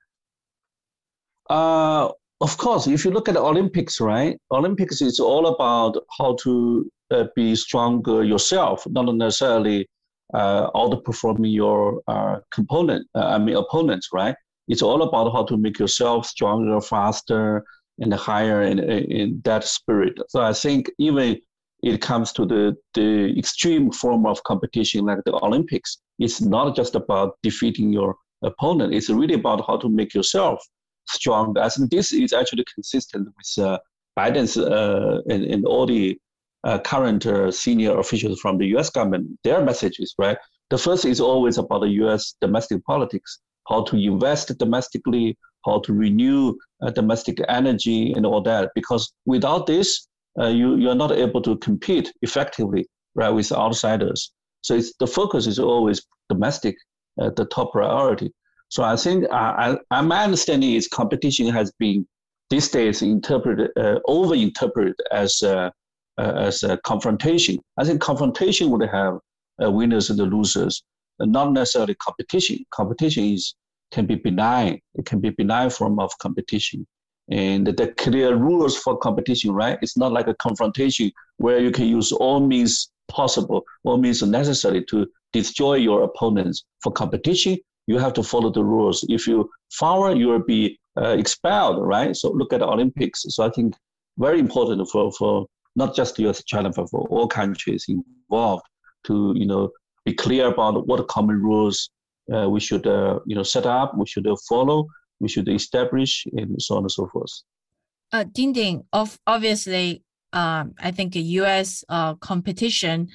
Uh, of course, if you look at the Olympics, right? Olympics is all about how to uh, be stronger yourself, not necessarily uh, outperforming your uh, component, uh, I mean opponents, right? It's all about how to make yourself stronger, faster, and higher in, in that spirit. So I think even it comes to the, the extreme form of competition like the Olympics, it's not just about defeating your opponent. It's really about how to make yourself strong. I think this is actually consistent with uh, Biden's uh, and, and all the uh, current uh, senior officials from the U.S. government, their messages, right? The first is always about the U.S. domestic politics, how to invest domestically, how to renew uh, domestic energy, and all that. Because without this, uh, you you are not able to compete effectively, right, with outsiders. So it's, the focus is always domestic, uh, the top priority. So I think uh, I, my understanding is competition has been these days interpreted, over-interpreted as uh, as a confrontation. I think confrontation would have uh, winners and losers, not necessarily competition. Competition is can be benign. It can be benign form of competition. And the clear rules for competition, right? It's not like a confrontation where you can use all means possible, all means necessary to destroy your opponents. For competition, you have to follow the rules. If you foul, you will be uh, expelled, right? So look at the Olympics. So I think very important for, for not just US, China, but for all countries involved to, you know, be clear about what common rules uh, we should, uh, you know, set up, we should uh, follow, we should establish, and so on and so forth.
Uh, Ding Ding, of obviously, um, I think U.S. Uh, competition,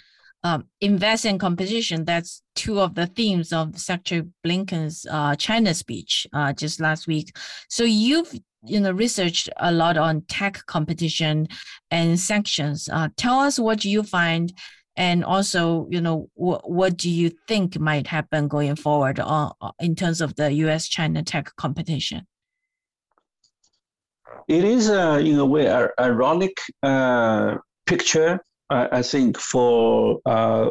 um, invest in competition. That's two of the themes of Secretary Blinken's uh, China speech uh, just last week. So you've you know researched a lot on tech competition and sanctions. Uh, tell us what you find, and also you know what what do you think might happen going forward uh, uh in terms of the U.S. China tech competition.
It is uh, in a way an ironic uh, picture. I think for uh,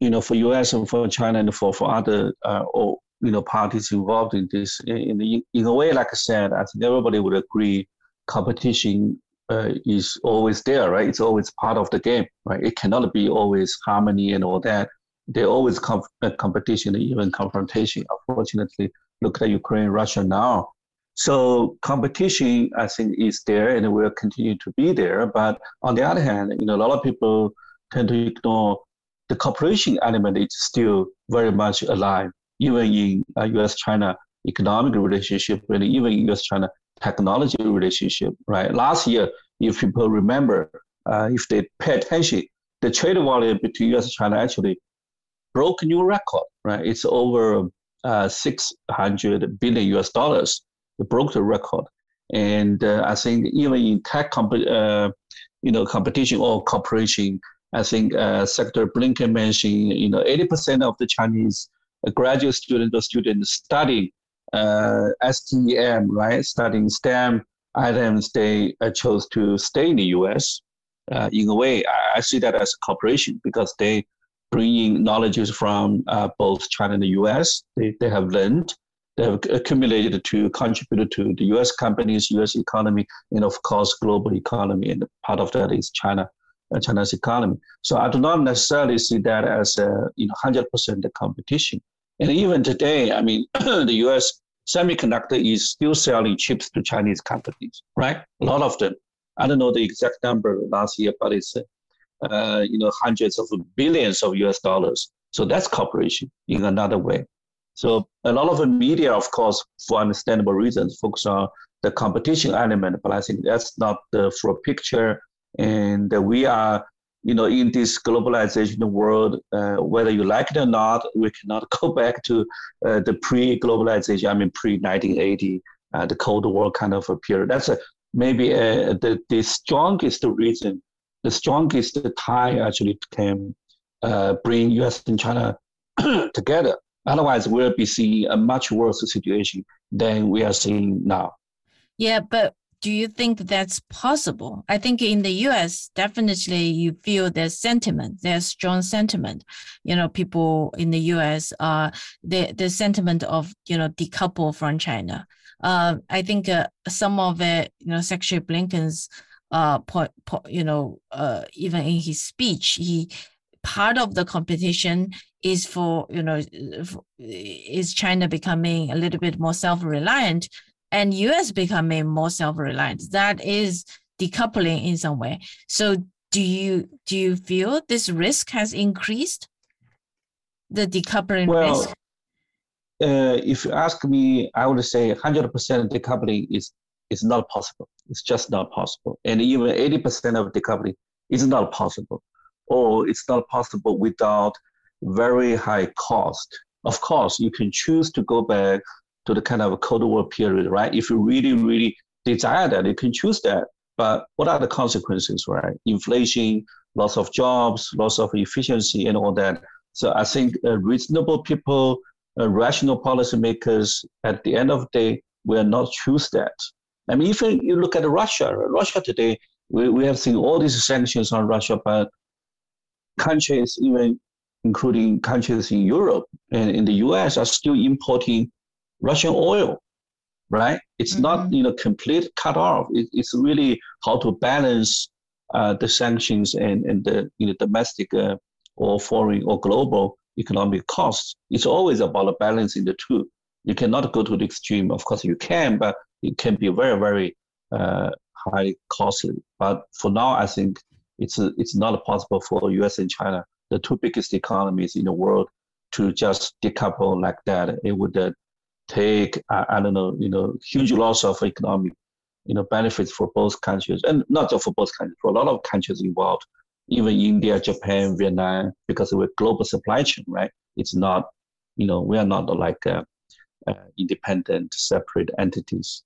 you know for U.S. and for China and for for other uh, or you know parties involved in this. In, in, in a way, like I said, I think everybody would agree competition uh, is always there, right? It's always part of the game, right? It cannot be always harmony and all that. There always com- competition, even confrontation. Unfortunately, look at Ukraine, Russia now. So competition, I think, is there and will continue to be there. But on the other hand, you know, a lot of people tend to ignore the cooperation element is still very much alive, even in uh, U.S.-China economic relationship and even U.S.-China technology relationship. Right? Last year, if people remember, uh, if they pay attention, the trade volume between U.S. and China actually broke new record. Right? It's over uh, 600 billion U.S. dollars. It broke the record. And uh, I think even in tech comp- uh, you know, competition or cooperation, I think uh, Secretary Blinken mentioned, you know, 80% of the Chinese graduate student or student studying uh, STEM, right, studying STEM items, they uh, chose to stay in the U.S. Uh, in a way, I, I, see that as a cooperation because they bring in knowledges from uh, both China and the U.S. They, they have learned, they have accumulated to contribute to the U.S. companies, U.S. economy, and of course, global economy. And part of that is China uh, China's economy. So I do not necessarily see that as a you know 100% competition. And even today, I mean, the U.S. semiconductor is still selling chips to Chinese companies, right? A lot of them. I don't know the exact number last year, but it's uh, you know hundreds of billions of U.S. dollars. So that's cooperation in another way. So a lot of the media, of course, for understandable reasons, focus on the competition element, but I think that's not the full picture and we are, you know, in this globalization world, uh, whether you like it or not, we cannot go back to uh, the pre-globalization. I mean, pre-1980, uh, the Cold War kind of a period. That's a, maybe uh, the the strongest reason, the strongest tie actually can uh, bring U.S. and China together. Otherwise, we'll be seeing a much worse situation than we are seeing now.
Yeah, but do you think that's possible? I think in the US, definitely you feel there's sentiment, there's strong sentiment. You know, people in the US, uh, the, the sentiment of, you know, decouple from China. Uh, I think uh, some of it, you know, Secretary Blinken's, uh, point, point, you know, uh, even in his speech, he, part of the competition is for, you know, is China becoming a little bit more self-reliant and US becoming more self-reliant. That is decoupling in some way. So do you do you feel this risk has increased? The decoupling well, risk?
Uh, if you ask me, I would say 100% decoupling is is not possible. It's just not possible. And even 80% of decoupling is not possible. Or it's not possible without very high cost. Of course, you can choose to go back to the kind of a Cold War period, right? If you really, really desire that, you can choose that. But what are the consequences, right? Inflation, loss of jobs, loss of efficiency, and all that. So I think uh, reasonable people, uh, rational policymakers, at the end of the day, will not choose that. I mean, even you look at Russia, Russia today, we, we have seen all these sanctions on Russia, but countries, even including countries in Europe and in the US, are still importing Russian oil, right? It's mm-hmm. not you know complete cut off. It, it's really how to balance uh, the sanctions and, and the you know domestic uh, or foreign or global economic costs. It's always about a balancing the two. You cannot go to the extreme. Of course, you can, but it can be very very uh, high costly. But for now, I think it's it's not possible for U.S. and China, the two biggest economies in the world, to just decouple like that. It would uh, take I, I don't know you know huge loss of economic you know benefits for both countries and not just for both countries for a lot of countries involved even India, Japan, Vietnam, because we're global supply chain, right? It's not, you know, we are not like uh, uh, independent, separate entities.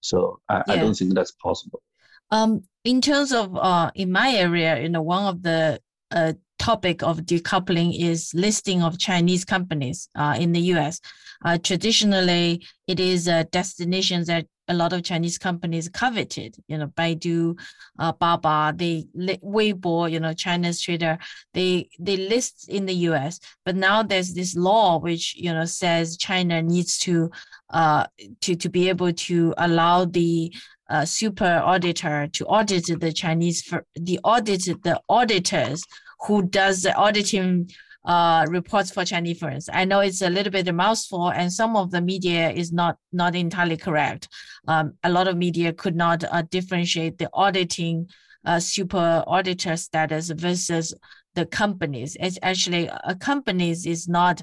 So I, yeah. I, don't think that's possible.
Um, in terms of, uh, in my area, you know, one of the uh, topic of decoupling is listing of Chinese companies uh, in the U.S. Uh, traditionally, it is a destination that a lot of Chinese companies coveted. You know, Baidu, uh, Baba, they Weibo, you know, China's trader, they they list in the U.S. But now there's this law which you know says China needs to uh to to be able to allow the uh, super auditor to audit the Chinese for the audit the auditors who does the auditing uh, reports for Chinese firms. I know it's a little bit a mouthful, and some of the media is not not entirely correct. Um, a lot of media could not uh, differentiate the auditing uh, super auditor status versus the companies. It's actually a companies is not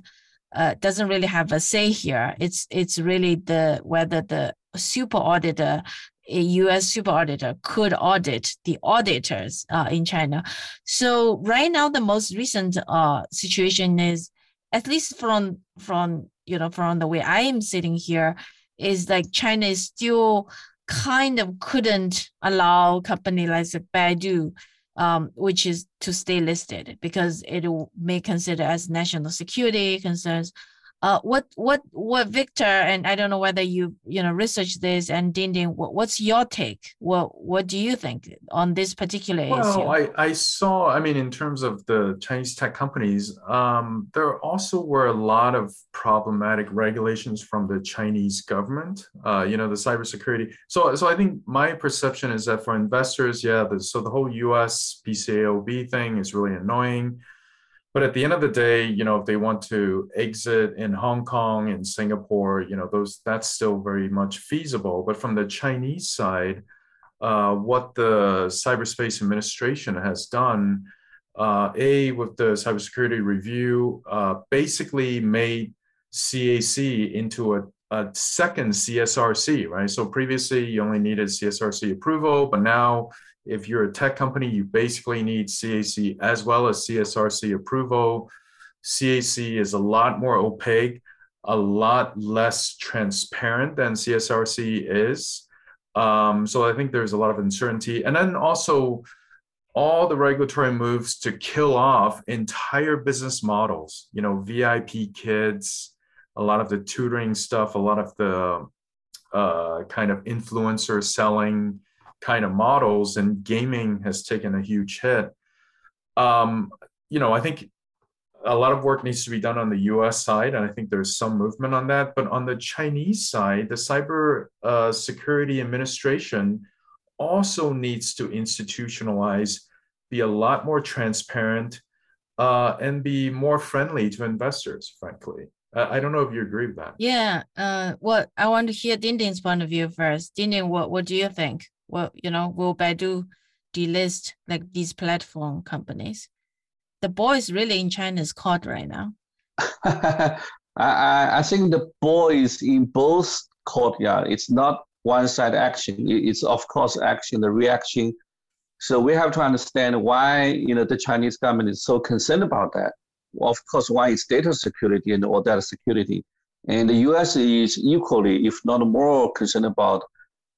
uh, doesn't really have a say here. It's it's really the whether the super auditor a U.S. super auditor could audit the auditors uh, in China. So right now, the most recent uh, situation is, at least from from you know from the way I am sitting here, is like China is still kind of couldn't allow company like Baidu, um, which is to stay listed because it may consider as national security concerns uh, what what what Victor and I don't know whether you you know research this and Dingding, what, what's your take? What what do you think on this particular
well,
issue?
Well, I, I saw. I mean, in terms of the Chinese tech companies, um, there also were a lot of problematic regulations from the Chinese government. Uh, you know, the cybersecurity. So so I think my perception is that for investors, yeah, the, so the whole U.S. PCAOB thing is really annoying. But at the end of the day, you know, if they want to exit in Hong Kong and Singapore, you know, those that's still very much feasible. But from the Chinese side, uh, what the Cyberspace Administration has done, uh, a with the cybersecurity review, uh, basically made CAC into a, a second CSRC, right? So previously you only needed CSRC approval, but now if you're a tech company, you basically need CAC as well as CSRC approval. CAC is a lot more opaque, a lot less transparent than CSRC is. Um, so I think there's a lot of uncertainty. And then also, all the regulatory moves to kill off entire business models, you know, VIP kids, a lot of the tutoring stuff, a lot of the uh, kind of influencer selling kind of models, and gaming has taken a huge hit. Um, you know, I think a lot of work needs to be done on the US side, and I think there's some movement on that. But on the Chinese side, the Cyber uh, Security Administration also needs to institutionalize, be a lot more transparent, uh, and be more friendly to investors, frankly. I don't know if you agree with that.
Yeah. Uh, what I want to hear Dingding's point of view first. Dinding, what, what do you think? Well, you know, will Baidu delist like these platform companies? The ball is really in China's court right now.
I, I think the ball is in both courtyard. It's not one side action. It's of course action, the reaction. So we have to understand why you know the Chinese government is so concerned about that. Of course, why is data security and all data security. And the US is equally, if not more, concerned about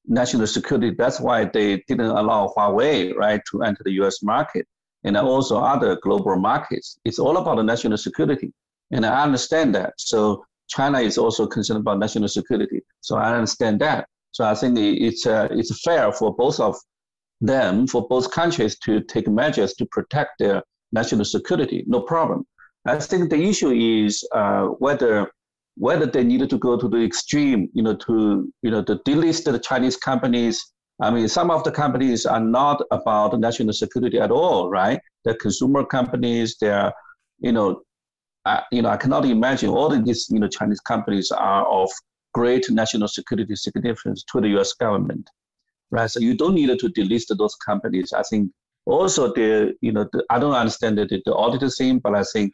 national security. That's why they didn't allow Huawei, right, to enter the U.S. market and also other global markets. It's all about the national security, and I understand that. So China is also concerned about national security. So I understand that. So I think it's uh, it's fair for both of them, for both countries to take measures to protect their national security. No problem. I think the issue is uh, whether whether they needed to go to the extreme, you know, to you know to delist the Chinese companies. I mean, some of the companies are not about national security at all, right? They're consumer companies. They're, you know, uh, you know, I cannot imagine all of these, you know, Chinese companies are of great national security significance to the U.S. government, right? So you don't need to delist those companies. I think also the, you know, the, I don't understand the, the auditor thing, but I think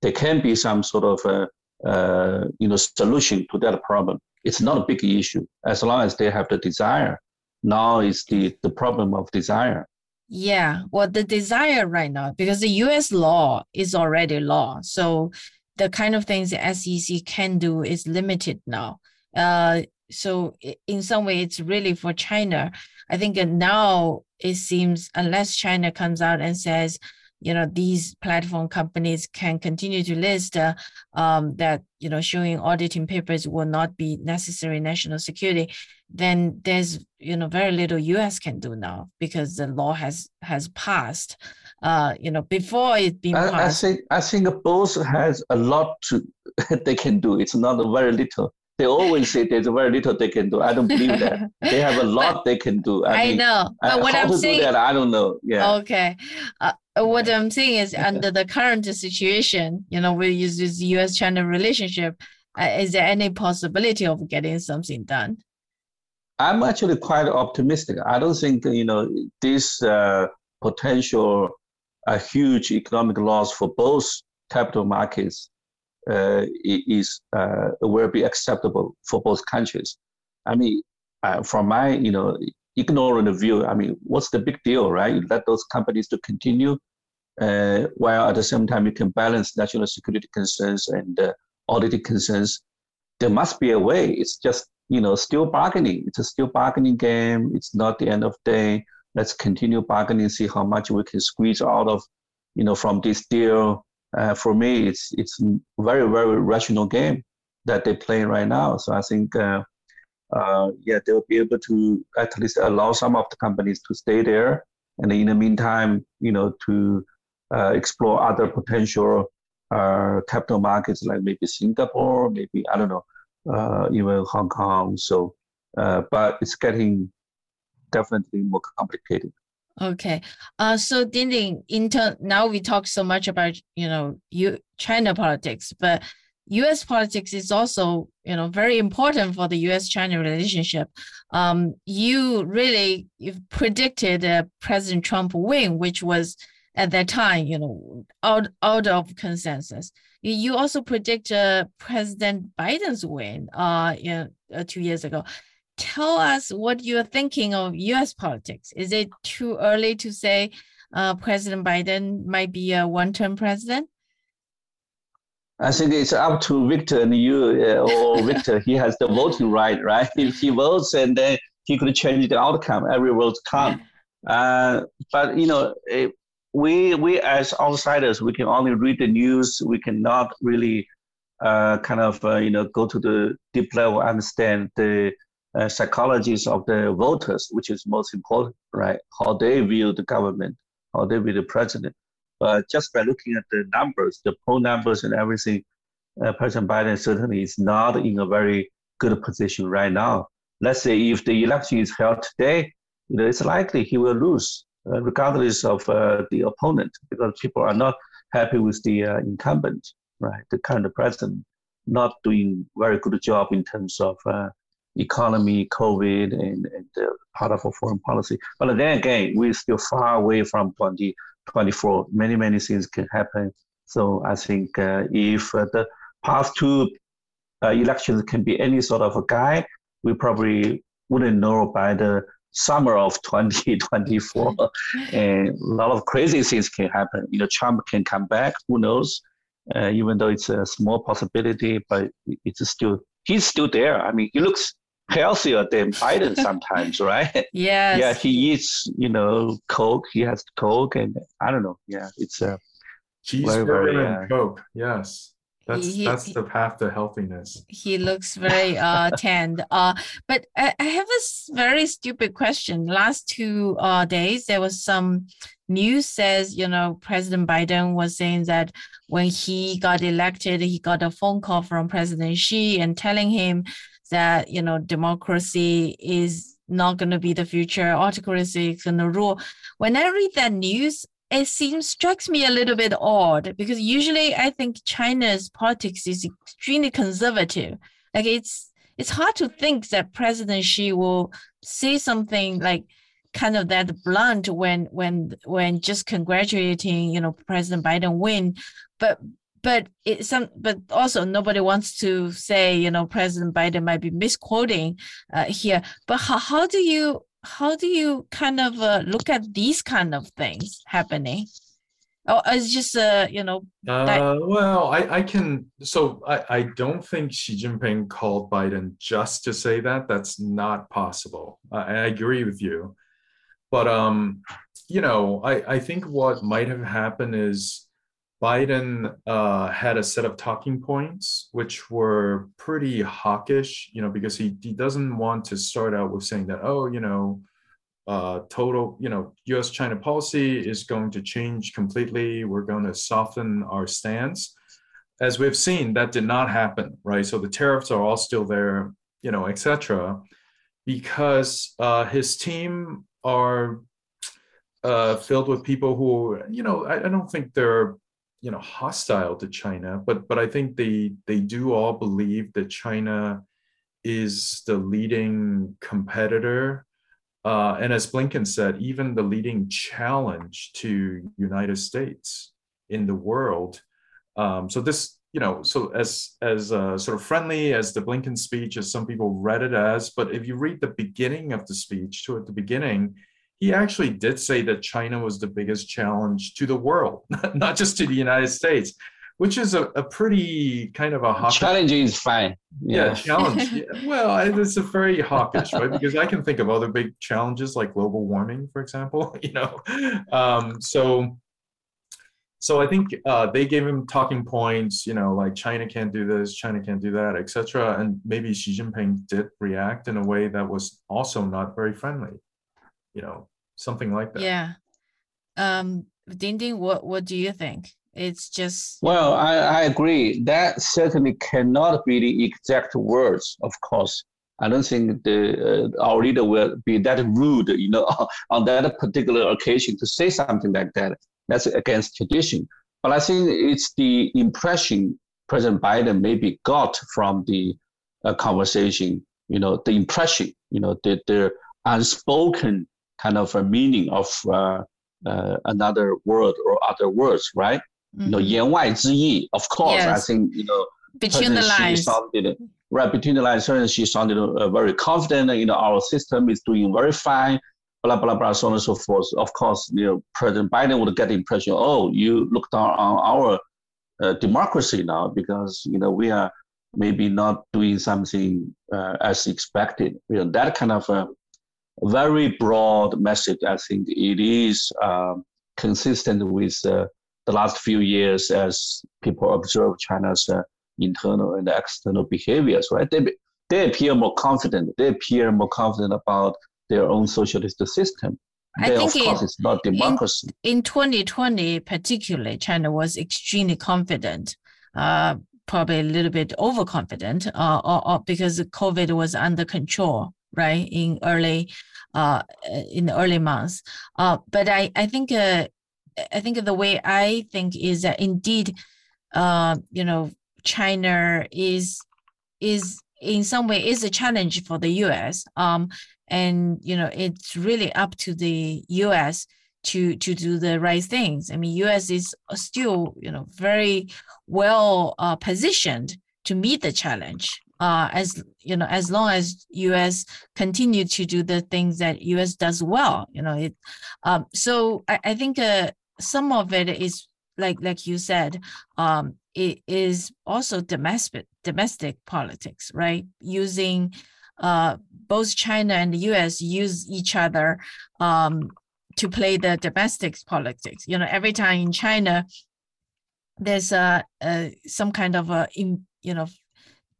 there can be some sort of uh, uh, you know, solution to that problem. It's not a big issue as long as they have the desire. Now is the, the problem of desire.
Yeah, well, the desire right now, because the US law is already law. So the kind of things the SEC can do is limited now. Uh, so in some way, it's really for China. I think now it seems, unless China comes out and says, you know these platform companies can continue to list uh, um, that you know showing auditing papers will not be necessary national security then there's you know very little us can do now because the law has has passed. Uh, you know before it being passed
I, I think i think both has a lot to they can do. It's not very little they always say there's very little they can do. I don't believe that. they have a lot they can do.
I, I mean, know, but uh, what I'm saying, that,
I don't know. Yeah.
Okay, uh, what I'm saying is under the current situation, you know, we use this U.S.-China relationship. Uh, is there any possibility of getting something done?
I'm actually quite optimistic. I don't think you know this uh, potential a huge economic loss for both capital markets uh, is uh, will be acceptable for both countries. I mean, uh, from my you know ignorant view, I mean, what's the big deal, right? You let those companies to continue, uh, while at the same time you can balance national security concerns and uh, auditing concerns. There must be a way. It's just you know still bargaining. It's a still bargaining game. It's not the end of the day. Let's continue bargaining, see how much we can squeeze out of, you know, from this deal uh, for me, it's it's very very rational game that they play right now. So I think, uh, uh, yeah, they'll be able to at least allow some of the companies to stay there, and in the meantime, you know, to uh, explore other potential uh, capital markets like maybe Singapore, maybe I don't know, uh, even Hong Kong. So, but it's getting definitely more complicated.
Okay. Uh, so Dingding, in ter- now we talk so much about, you know, you China politics, but U.S. politics is also, you know, very important for the U.S.-China relationship. Um, you really you've predicted uh, President Trump win, which was at that time, you know, out out of consensus. You also predict uh, President Biden's win, uh, you know, uh, two years ago tell us what you're thinking of US politics. Is it too early to say uh, President Biden might be a one term president?
I think it's up to Victor and you, uh, or Victor. he has the voting right, right? If he votes, and then he could change the outcome. Every vote count. Uh, but you know, it, we we as outsiders, we can only read the news. We cannot really uh, kind of uh, you know go to the deep level, understand the uh, psychologies of the voters, which is most important, right? How they view the government, how they view the president. But just by looking at the numbers, the poll numbers and everything, uh, President Biden certainly is not in a very good position right now. Let's say if the election is held today, you know, it's likely he will lose, uh, regardless of uh, the opponent, because people are not happy with the uh, incumbent, right? The current president not doing very good job in terms of economy, COVID, and, and part of our foreign policy. But then again, we're still far away from 2024. Many, many things can happen. So I think uh, if uh, the past two uh, elections can be any sort of a guide, we probably wouldn't know by the summer of 2024. and a lot of crazy things can happen. You know, Trump can come back. Who knows? Uh, even though it's a small possibility, but it's still he's still there. I mean, he looks healthier than Biden sometimes, right?
Yeah.
Yeah, he eats, you know, Coke. He has Coke, and I don't know. Yeah, it's a uh,
cheeseburger and Coke. Yes. That's he, that's the path to healthiness.
He looks very uh tanned. Uh but I, I have a very stupid question. Last two uh days there was some news says, you know, President Biden was saying that when he got elected, he got a phone call from President Xi and telling him that you know democracy is not going to be the future autocracy is going to rule. When i read that news it seems strikes me a little bit odd because usually i think china's politics is extremely conservative. Like it's it's hard to think that president xi will say something like kind of that blunt when when when just congratulating you know president biden win. But but it some but also nobody wants to say you know president biden might be misquoting uh, here but how, how do you how do you kind of uh, look at these kind of things happening Oh, it's just uh, you know.
Uh, well, I, I can. So I, I don't think Xi Jinping called Biden just to say that. That's not possible. I, I agree with you, but um, you know, I I think what might have happened is Biden uh, had a set of talking points which were pretty hawkish, you know, because he, he doesn't want to start out with saying that, oh, you know, uh, total, you know, US China policy is going to change completely. We're going to soften our stance. as we've seen, that did not happen, right? So the tariffs are all still there, you know, etc. Because uh, his team are uh, filled with people who, you know, I, I don't think they're, you know, hostile to China, but but I think they they do all believe that China is the leading competitor uh, and as Blinken said, even the leading challenge to United States in the world. Um, so this, you know, so as as uh, sort of friendly as the Blinken speech, as some people read it as, but if you read the beginning of the speech, toward the beginning, he actually did say that China was the biggest challenge to the world, not just to the United States which is a, a pretty kind of a
hawkish. Challenge is fine.
Yeah, yeah challenge. Yeah. Well, it's a very hawkish, right? Because I can think of other big challenges like global warming, for example. You know, um, so so I think uh, they gave him talking points. You know, like China can't do this, China can't do that, etc. And maybe Xi Jinping did react in a way that was also not very friendly. You know, something like that.
Yeah. Um, Dingding, what what do you think? It's just.
Well, I, I agree. That certainly cannot be the exact words, of course. I don't think the uh, our leader will be that rude, you know, on that particular occasion to say something like that. That's against tradition. But I think it's the impression President Biden maybe got from the uh, conversation, you know, the impression, you know, the, the unspoken kind of a meaning of uh, uh, another word or other words, right? you know, 言外之意. Of course, yes. I think you know
between the lines.
Sounded, right between the lines, certainly she sounded uh, very confident. You know, our system is doing very fine. Blah blah blah, so on and so forth. Of course, you know, President Biden would get the impression, oh, you look down on our uh, democracy now because you know we are maybe not doing something uh, as expected. You know, that kind of a very broad message. I think it is um, consistent with uh, the last few years as people observe China's uh, internal and external behaviors, right? They, they appear more confident. They appear more confident about their own socialist system.
I they, think in,
it's not democracy.
In, in 2020, particularly, China was extremely confident, uh, probably a little bit overconfident, uh, or, or because COVID was under control, right? In early, uh, in the early months. Uh, but I, I think uh, I think the way I think is that indeed, uh, you know, China is is in some way is a challenge for the U.S. Um, and you know, it's really up to the U.S. to to do the right things. I mean, U.S. is still you know very well uh, positioned to meet the challenge. Uh, as you know, as long as U.S. continue to do the things that U.S. does well, you know, it. Um, so I, I think uh, some of it is like like you said um, it is also domestic domestic politics right using uh, both china and the us use each other um, to play the domestic politics you know every time in china there's a, a some kind of a in, you know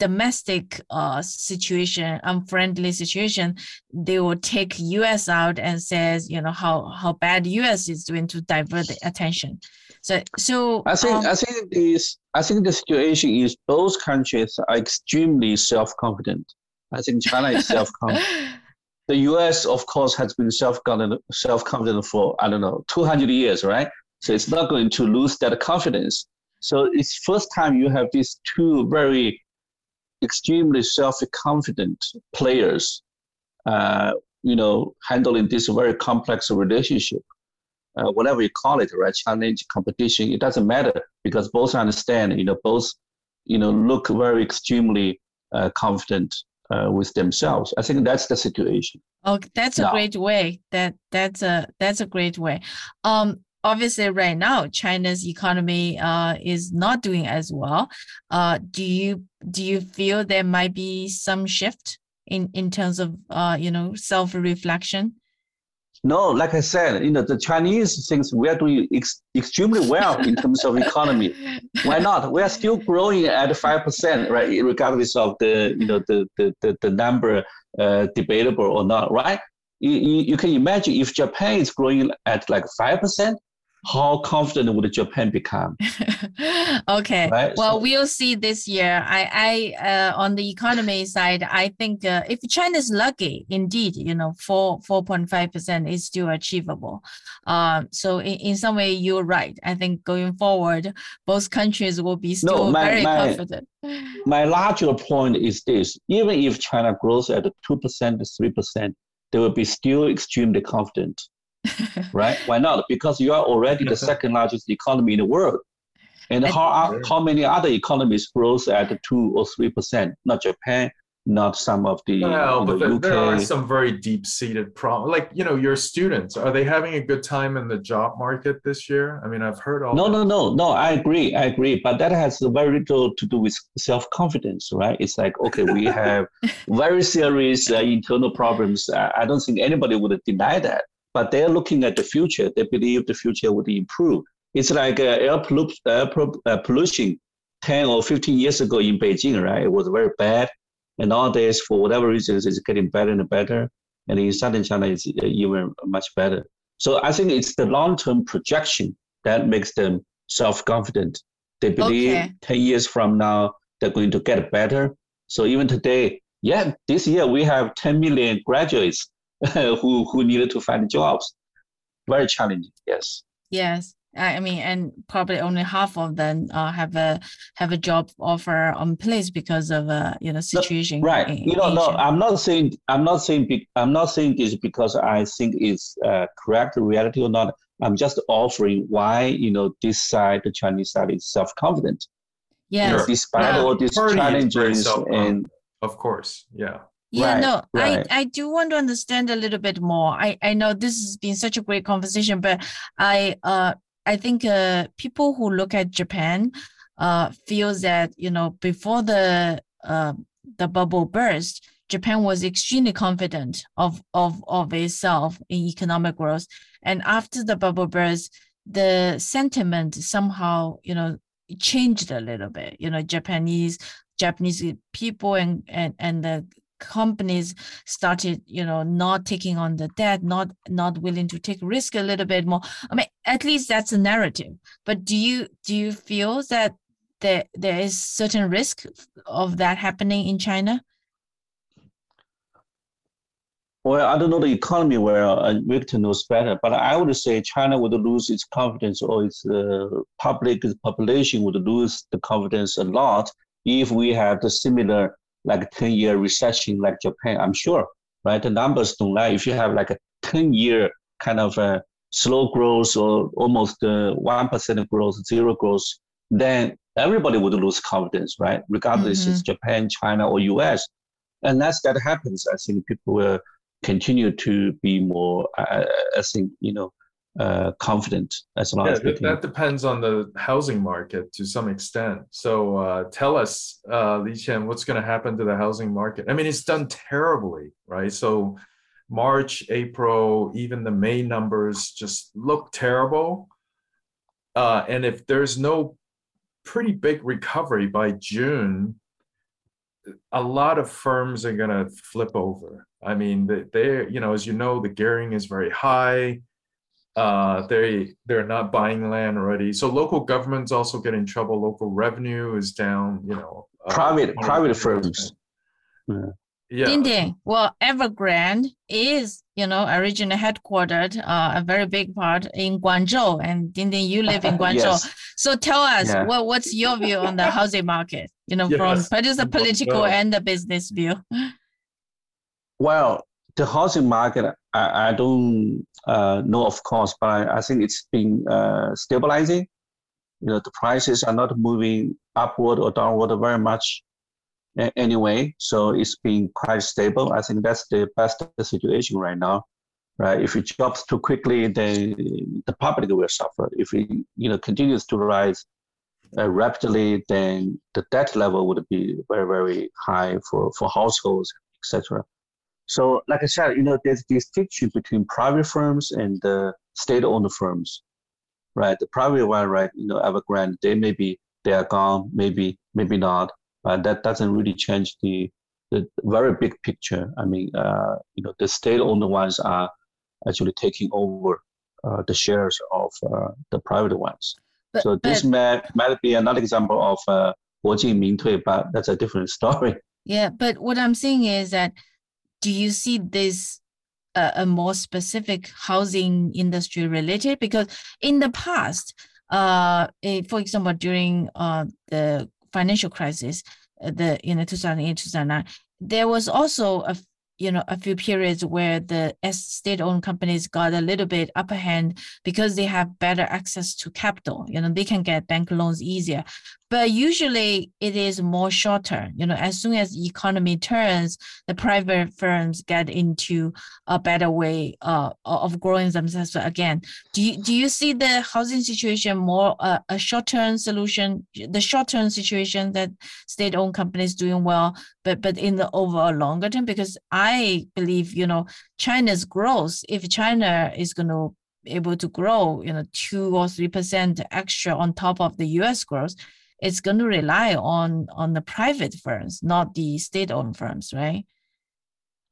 domestic uh, situation, unfriendly situation, they will take U.S. out and says, you know, how how bad U.S. is doing to divert the attention. So, so
I think um, I think this I think the situation is both countries are extremely self-confident. I think China is self-confident. the U.S. of course has been self-confident self-confident for I don't know 200 years, right? So it's not going to lose that confidence. So it's first time you have these two very extremely self-confident players, uh, you know, handling this very complex relationship, uh, whatever you call it, right? Challenge, competition, it doesn't matter because both understand, you know, both, you know, look very extremely uh, confident uh, with themselves. I think that's the situation.
Oh, that's a now. great way. That that's a that's a great way. Um, obviously right now China's economy uh, is not doing as well. Uh, do you do you feel there might be some shift in in terms of uh, you know self reflection?
No, like I said, you know the Chinese thinks we are doing ex- extremely well in terms of economy. Why not? We are still growing at five percent, right? Regardless of the you know the the the, the number uh, debatable or not, right? You, you, you can imagine if Japan is growing at like five percent, how confident would Japan become?
okay. Right? Well, so, we'll see this year. I, I, uh, on the economy side, I think uh, if China is lucky, indeed, you know, four, four point five percent is still achievable. Um, so in, in some way, you're right. I think going forward, both countries will be still no, my, very my, confident.
My larger point is this: even if China grows at two percent, three percent, they will be still extremely confident right? Why not? Because you are already the second largest economy in the world. And how, how many other economies grows at two or three percent? Not Japan, not some of the
well, but the, there are some very deep-seated problems. Like you know, your students are they having a good time in the job market this year? I mean, I've heard all.
No, that. no, no, no. I agree, I agree, but that has very little to do with self-confidence, right? It's like okay, we have very serious uh, internal problems. I don't think anybody would deny that but they're looking at the future. They believe the future would improve. It's like uh, air, pollu- air uh, pollution 10 or 15 years ago in Beijing, right? It was very bad. And nowadays, for whatever reasons, it's getting better and better. And in southern China, it's uh, even much better. So I think it's the long-term projection that makes them self-confident. They believe okay. 10 years from now, they're going to get better. So even today, yeah, this year we have 10 million graduates who who needed to find jobs. Very challenging. Yes.
Yes. I mean, and probably only half of them uh, have a have a job offer on place because of uh, you know situation.
No, right. You know, no, I'm not saying I'm not saying I'm not saying this because I think it's uh, correct reality or not. I'm just offering why you know this side, the Chinese side, is self confident.
Yeah. You know,
despite yeah. all these challenges and
of course, yeah.
Yeah, right, no, right. I, I do want to understand a little bit more. I, I know this has been such a great conversation, but I uh I think uh people who look at Japan uh feels that you know before the uh the bubble burst, Japan was extremely confident of of of itself in economic growth, and after the bubble burst, the sentiment somehow you know changed a little bit. You know, Japanese Japanese people and and and the companies started you know not taking on the debt not not willing to take risk a little bit more i mean at least that's a narrative but do you do you feel that there there is certain risk of that happening in china
well, I don't know the economy well. Uh, Victor knows better, but I would say China would lose its confidence or its uh, public population would lose the confidence a lot if we have the similar like 10 year recession like Japan, I'm sure, right? The numbers don't lie. If you have like a 10 year kind of a slow growth or almost uh, 1% growth, zero growth, then everybody would lose confidence, right? Regardless mm-hmm. it's Japan, China, or US. Unless that happens, I think people will continue to be more, uh, I think, you know, uh, confident as long
yeah,
as
that, that, depends on the housing market to some extent. So uh, tell us, uh, Li Qian, what's going to happen to the housing market? I mean, it's done terribly, right? So March, April, even the May numbers just look terrible. Uh, and if there's no pretty big recovery by June, a lot of firms are going to flip over. I mean, they, they, you know, as you know, the gearing is very high uh, they they're not buying land already. So local governments also get in trouble. Local revenue is down. You know,
uh, private private firms.
Yeah. yeah. Dingding, well, Evergrande is, you know, originally headquartered, uh, a very big part in Guangzhou, and Dingding, you live in Guangzhou. yes. So tell us, yeah. what, what's your view on the housing market? You know, yes. from both the political and the business view.
Well, the housing market, I, I don't uh, know, of course, but I, I think it's been uh, stabilizing. You know, the prices are not moving upward or downward very much anyway. So it's been quite stable. I think that's the best situation right now, right? If it drops too quickly, then the public will suffer. If it you know continues to rise uh, rapidly, then the debt level would be very very high for for households, etc. So, like I said, you know, there's distinction between private firms and the state-owned firms, right? The private one, right? You know, Evergrande, they may be they are gone, maybe maybe not, but that doesn't really change the the very big picture. I mean, uh, you know, the state-owned ones are actually taking over uh, the shares of uh, the private ones.
But,
so this
but,
might, might be another example of uh, 国进民退, but that's a different story.
Yeah, but what I'm saying is that do you see this uh, a more specific housing industry related? Because in the past, uh, eh, for example, during uh, the financial crisis, uh, the in the 2008 2009, there was also a you know a few periods where the state-owned companies got a little bit upper hand because they have better access to capital you know they can get bank loans easier but usually it is more shorter you know as soon as economy turns the private firms get into a better way uh, of growing themselves. Again do you, do you see the housing situation more uh, a short-term solution the short-term situation that state-owned companies doing well but but in the overall longer term? Because i believe you know china's growth if china is going to able to grow you know two or three percent extra on top of the us growth it's going to rely on on the private firms, not the state-owned firms, right?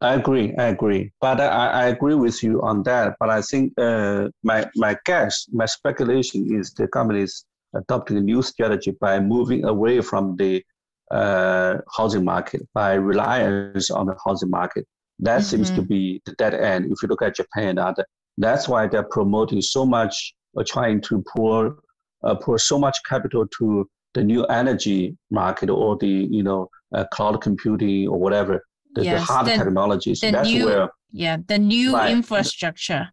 I agree. I agree. But I, I agree with you on that. But I think uh, my my guess, my speculation is the companies adopting a new strategy by moving away from the uh, housing market, by reliance on the housing market. That mm-hmm. seems to mm-hmm. be the dead end. If you look at Japan and other, that's why they're promoting so much, or trying to pour uh, pour so much capital to the new energy market or the you know uh, cloud computing or whatever the, yes, the hard the, technologies
the
that's
new,
where
yeah the new right. infrastructure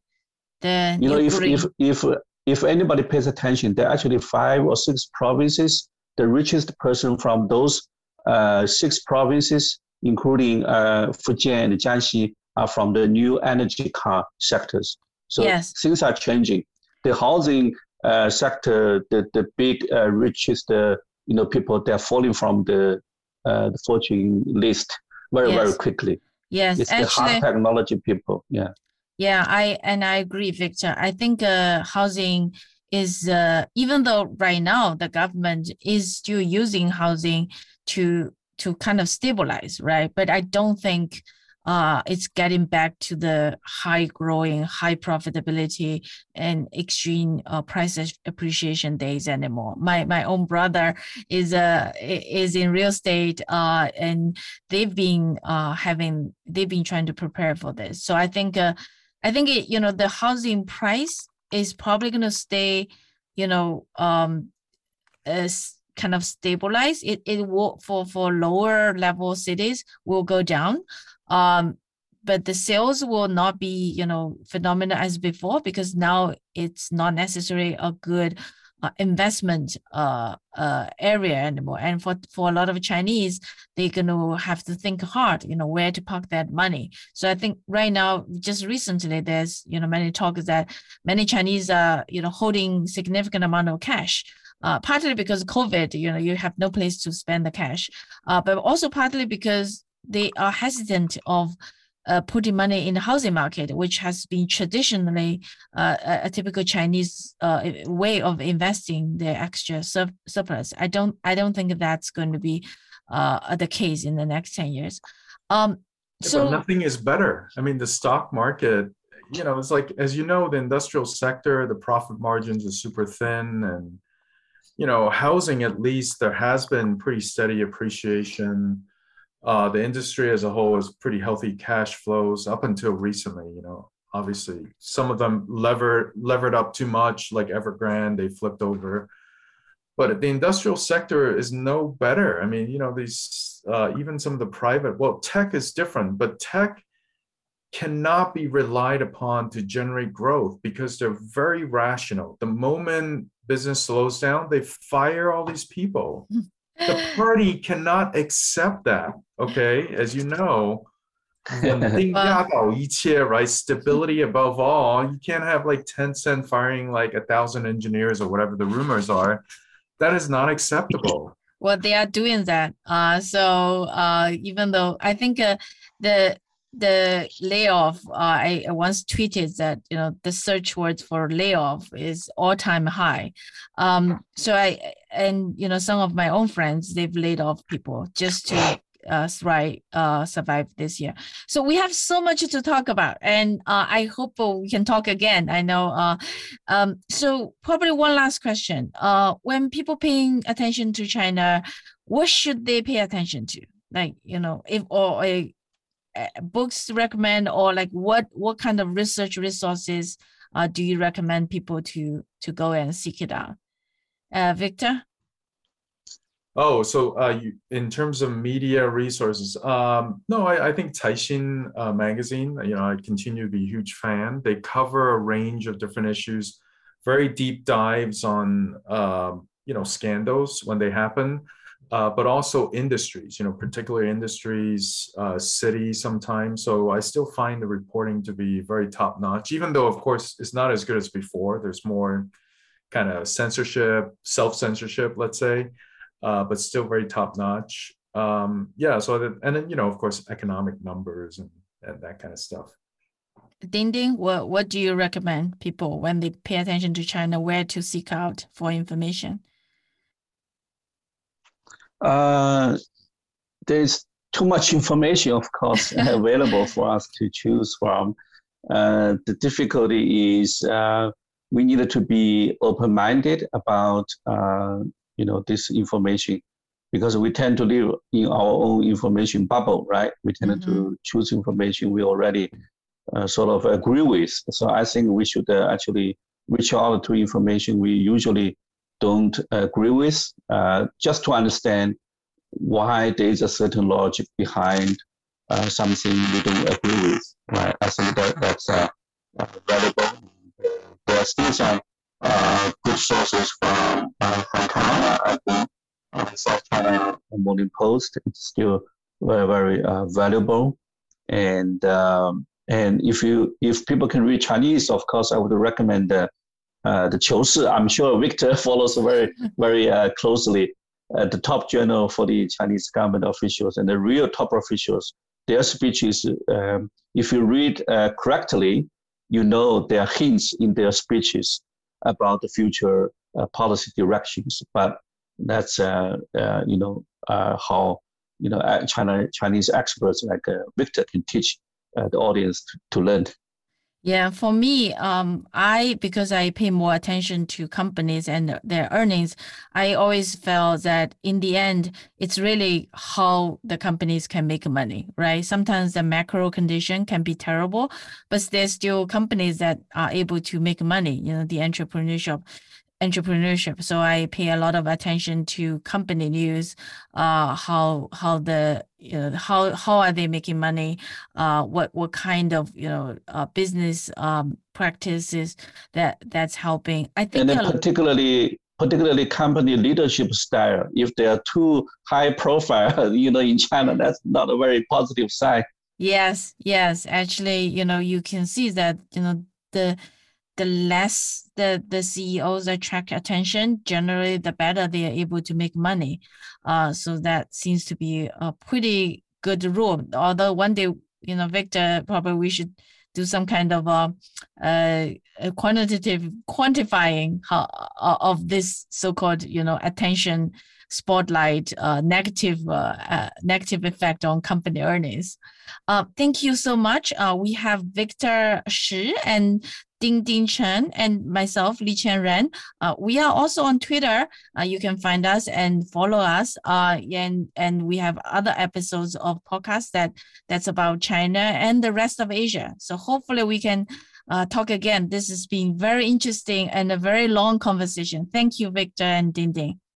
the
you know if, if if if anybody pays attention there are actually five or six provinces the richest person from those uh, six provinces including uh, Fujian and Jiangxi are from the new energy car sectors so yes. things are changing the housing uh, sector, the the big uh, richest uh, you know people they're falling from the uh, the fortune list very yes. very quickly.
Yes,
it's actually, the hard technology people. Yeah.
Yeah, I and I agree, Victor. I think uh, housing is uh, even though right now the government is still using housing to to kind of stabilize, right? But I don't think uh, it's getting back to the high growing, high profitability and extreme uh, price appreciation days anymore. My my own brother is uh is in real estate uh, and they've been uh, having they've been trying to prepare for this. So I think uh, I think it, you know the housing price is probably going to stay, you know, um, as kind of stabilize. It it will for for lower level cities will go down. Um, but the sales will not be, you know, phenomenal as before because now it's not necessarily a good uh, investment uh, uh, area anymore. And for, for a lot of Chinese, they're going to have to think hard, you know, where to park that money. So I think right now, just recently, there's, you know, many talks that many Chinese are, you know, holding significant amount of cash. Uh, partly because COVID, you know, you have no place to spend the cash, uh, but also partly because they are hesitant of uh, putting money in the housing market, which has been traditionally uh, a, a, typical Chinese uh, way of investing their extra sur- surplus. I don't, I don't think that's going to be uh, the case in the next ten years. Um,
so but nothing is better. I mean, the stock market, you know, it's like as you know, the industrial sector, the profit margins are super thin, and you know, housing at least there has been pretty steady appreciation uh, the industry as a whole is pretty healthy cash flows up until recently. You know, obviously some of them levered levered up too much, like Evergrande, they flipped over. But the industrial sector is no better. I mean, you know, these uh, even some of the private. Well, tech is different, but tech cannot be relied upon to generate growth because they're very rational. The moment business slows down, they fire all these people. The party cannot accept that. Okay, as you know, right? Stability above all. You can't have like Tencent firing like a thousand engineers or whatever the rumors are. That is not acceptable.
Well, they are doing that. Uh, so uh, even though I think uh, the the layoff, uh, I once tweeted that you know the search words for layoff is all time high. Um, so I and you know some of my own friends they've laid off people just to uh, thrive, uh, survive this year. So we have so much to talk about, and uh, I hope we can talk again. I know. Uh, um, so probably one last question. Uh, when people paying attention to China, what should they pay attention to? Like you know, if or a books recommend, or like what what kind of research resources uh, do you recommend people to to go and seek it out? Uh, Victor.
Oh, so uh, you, in terms of media resources, um, no, I, I think Caixin uh, magazine, you know, I continue to be a huge fan. They cover a range of different issues, very deep dives on, um, you know, scandals when they happen, uh, but also industries, you know, particular industries, uh, cities sometimes. So I still find the reporting to be very top notch, even though, of course, it's not as good as before. There's more kind of censorship, self censorship, let's say uh, but still very top notch. Um, yeah, so and then you know, of course, economic numbers and, and that kind of stuff.
Dingding, what what do you recommend people when they pay attention to China, where to seek out for information?
Uh, there's too much information, of course, available for us to choose from. Uh, the difficulty is uh, we needed to be open-minded about uh, you know this information because we tend to live in our own information bubble right we tend mm-hmm. to choose information we already uh, sort of agree with so i think we should uh, actually reach out to information we usually don't agree with uh, just to understand why there is a certain logic behind uh, something we don't agree with right i think that that's uh, valuable there are still some uh, good sources from from China. I think uh, South China Morning Post it's still very very uh, valuable. And um, and if you if people can read Chinese, of course, I would recommend the uh, the Qiushi I'm sure Victor follows very very uh, closely. Uh, the top journal for the Chinese government officials and the real top officials, their speeches, um, if you read uh, correctly, you know there are hints in their speeches about the future uh, policy directions. But that's uh, uh, you know how you know China Chinese experts like Victor can teach the audience to, to learn.
Yeah, for me, um, I because I pay more attention to companies and their earnings, I always felt that in the end, it's really how the companies can make money, right? Sometimes the macro condition can be terrible, but there's still companies that are able to make money. You know, the entrepreneurship entrepreneurship. So I pay a lot of attention to company news, uh, how how the you know, how how are they making money, uh, what what kind of you know uh, business um, practices that that's helping. I think
and then particularly particularly company leadership style. If they are too high profile, you know, in China, that's not a very positive sign.
Yes, yes. Actually, you know, you can see that you know the the less the, the CEOs attract attention, generally the better they are able to make money. Uh, so that seems to be a pretty good rule. Although one day, you know, Victor, probably we should do some kind of a, a, a quantitative quantifying how, uh, of this so-called, you know, attention spotlight uh, negative uh, uh, negative effect on company earnings. Uh, thank you so much. Uh, we have Victor Shih and Dingding Chen and myself, Li Qian Ren. Uh, we are also on Twitter. Uh, you can find us and follow us. Uh, and and we have other episodes of podcasts that that's about China and the rest of Asia. So hopefully we can uh, talk again. This has been very interesting and a very long conversation. Thank you, Victor and Dingding.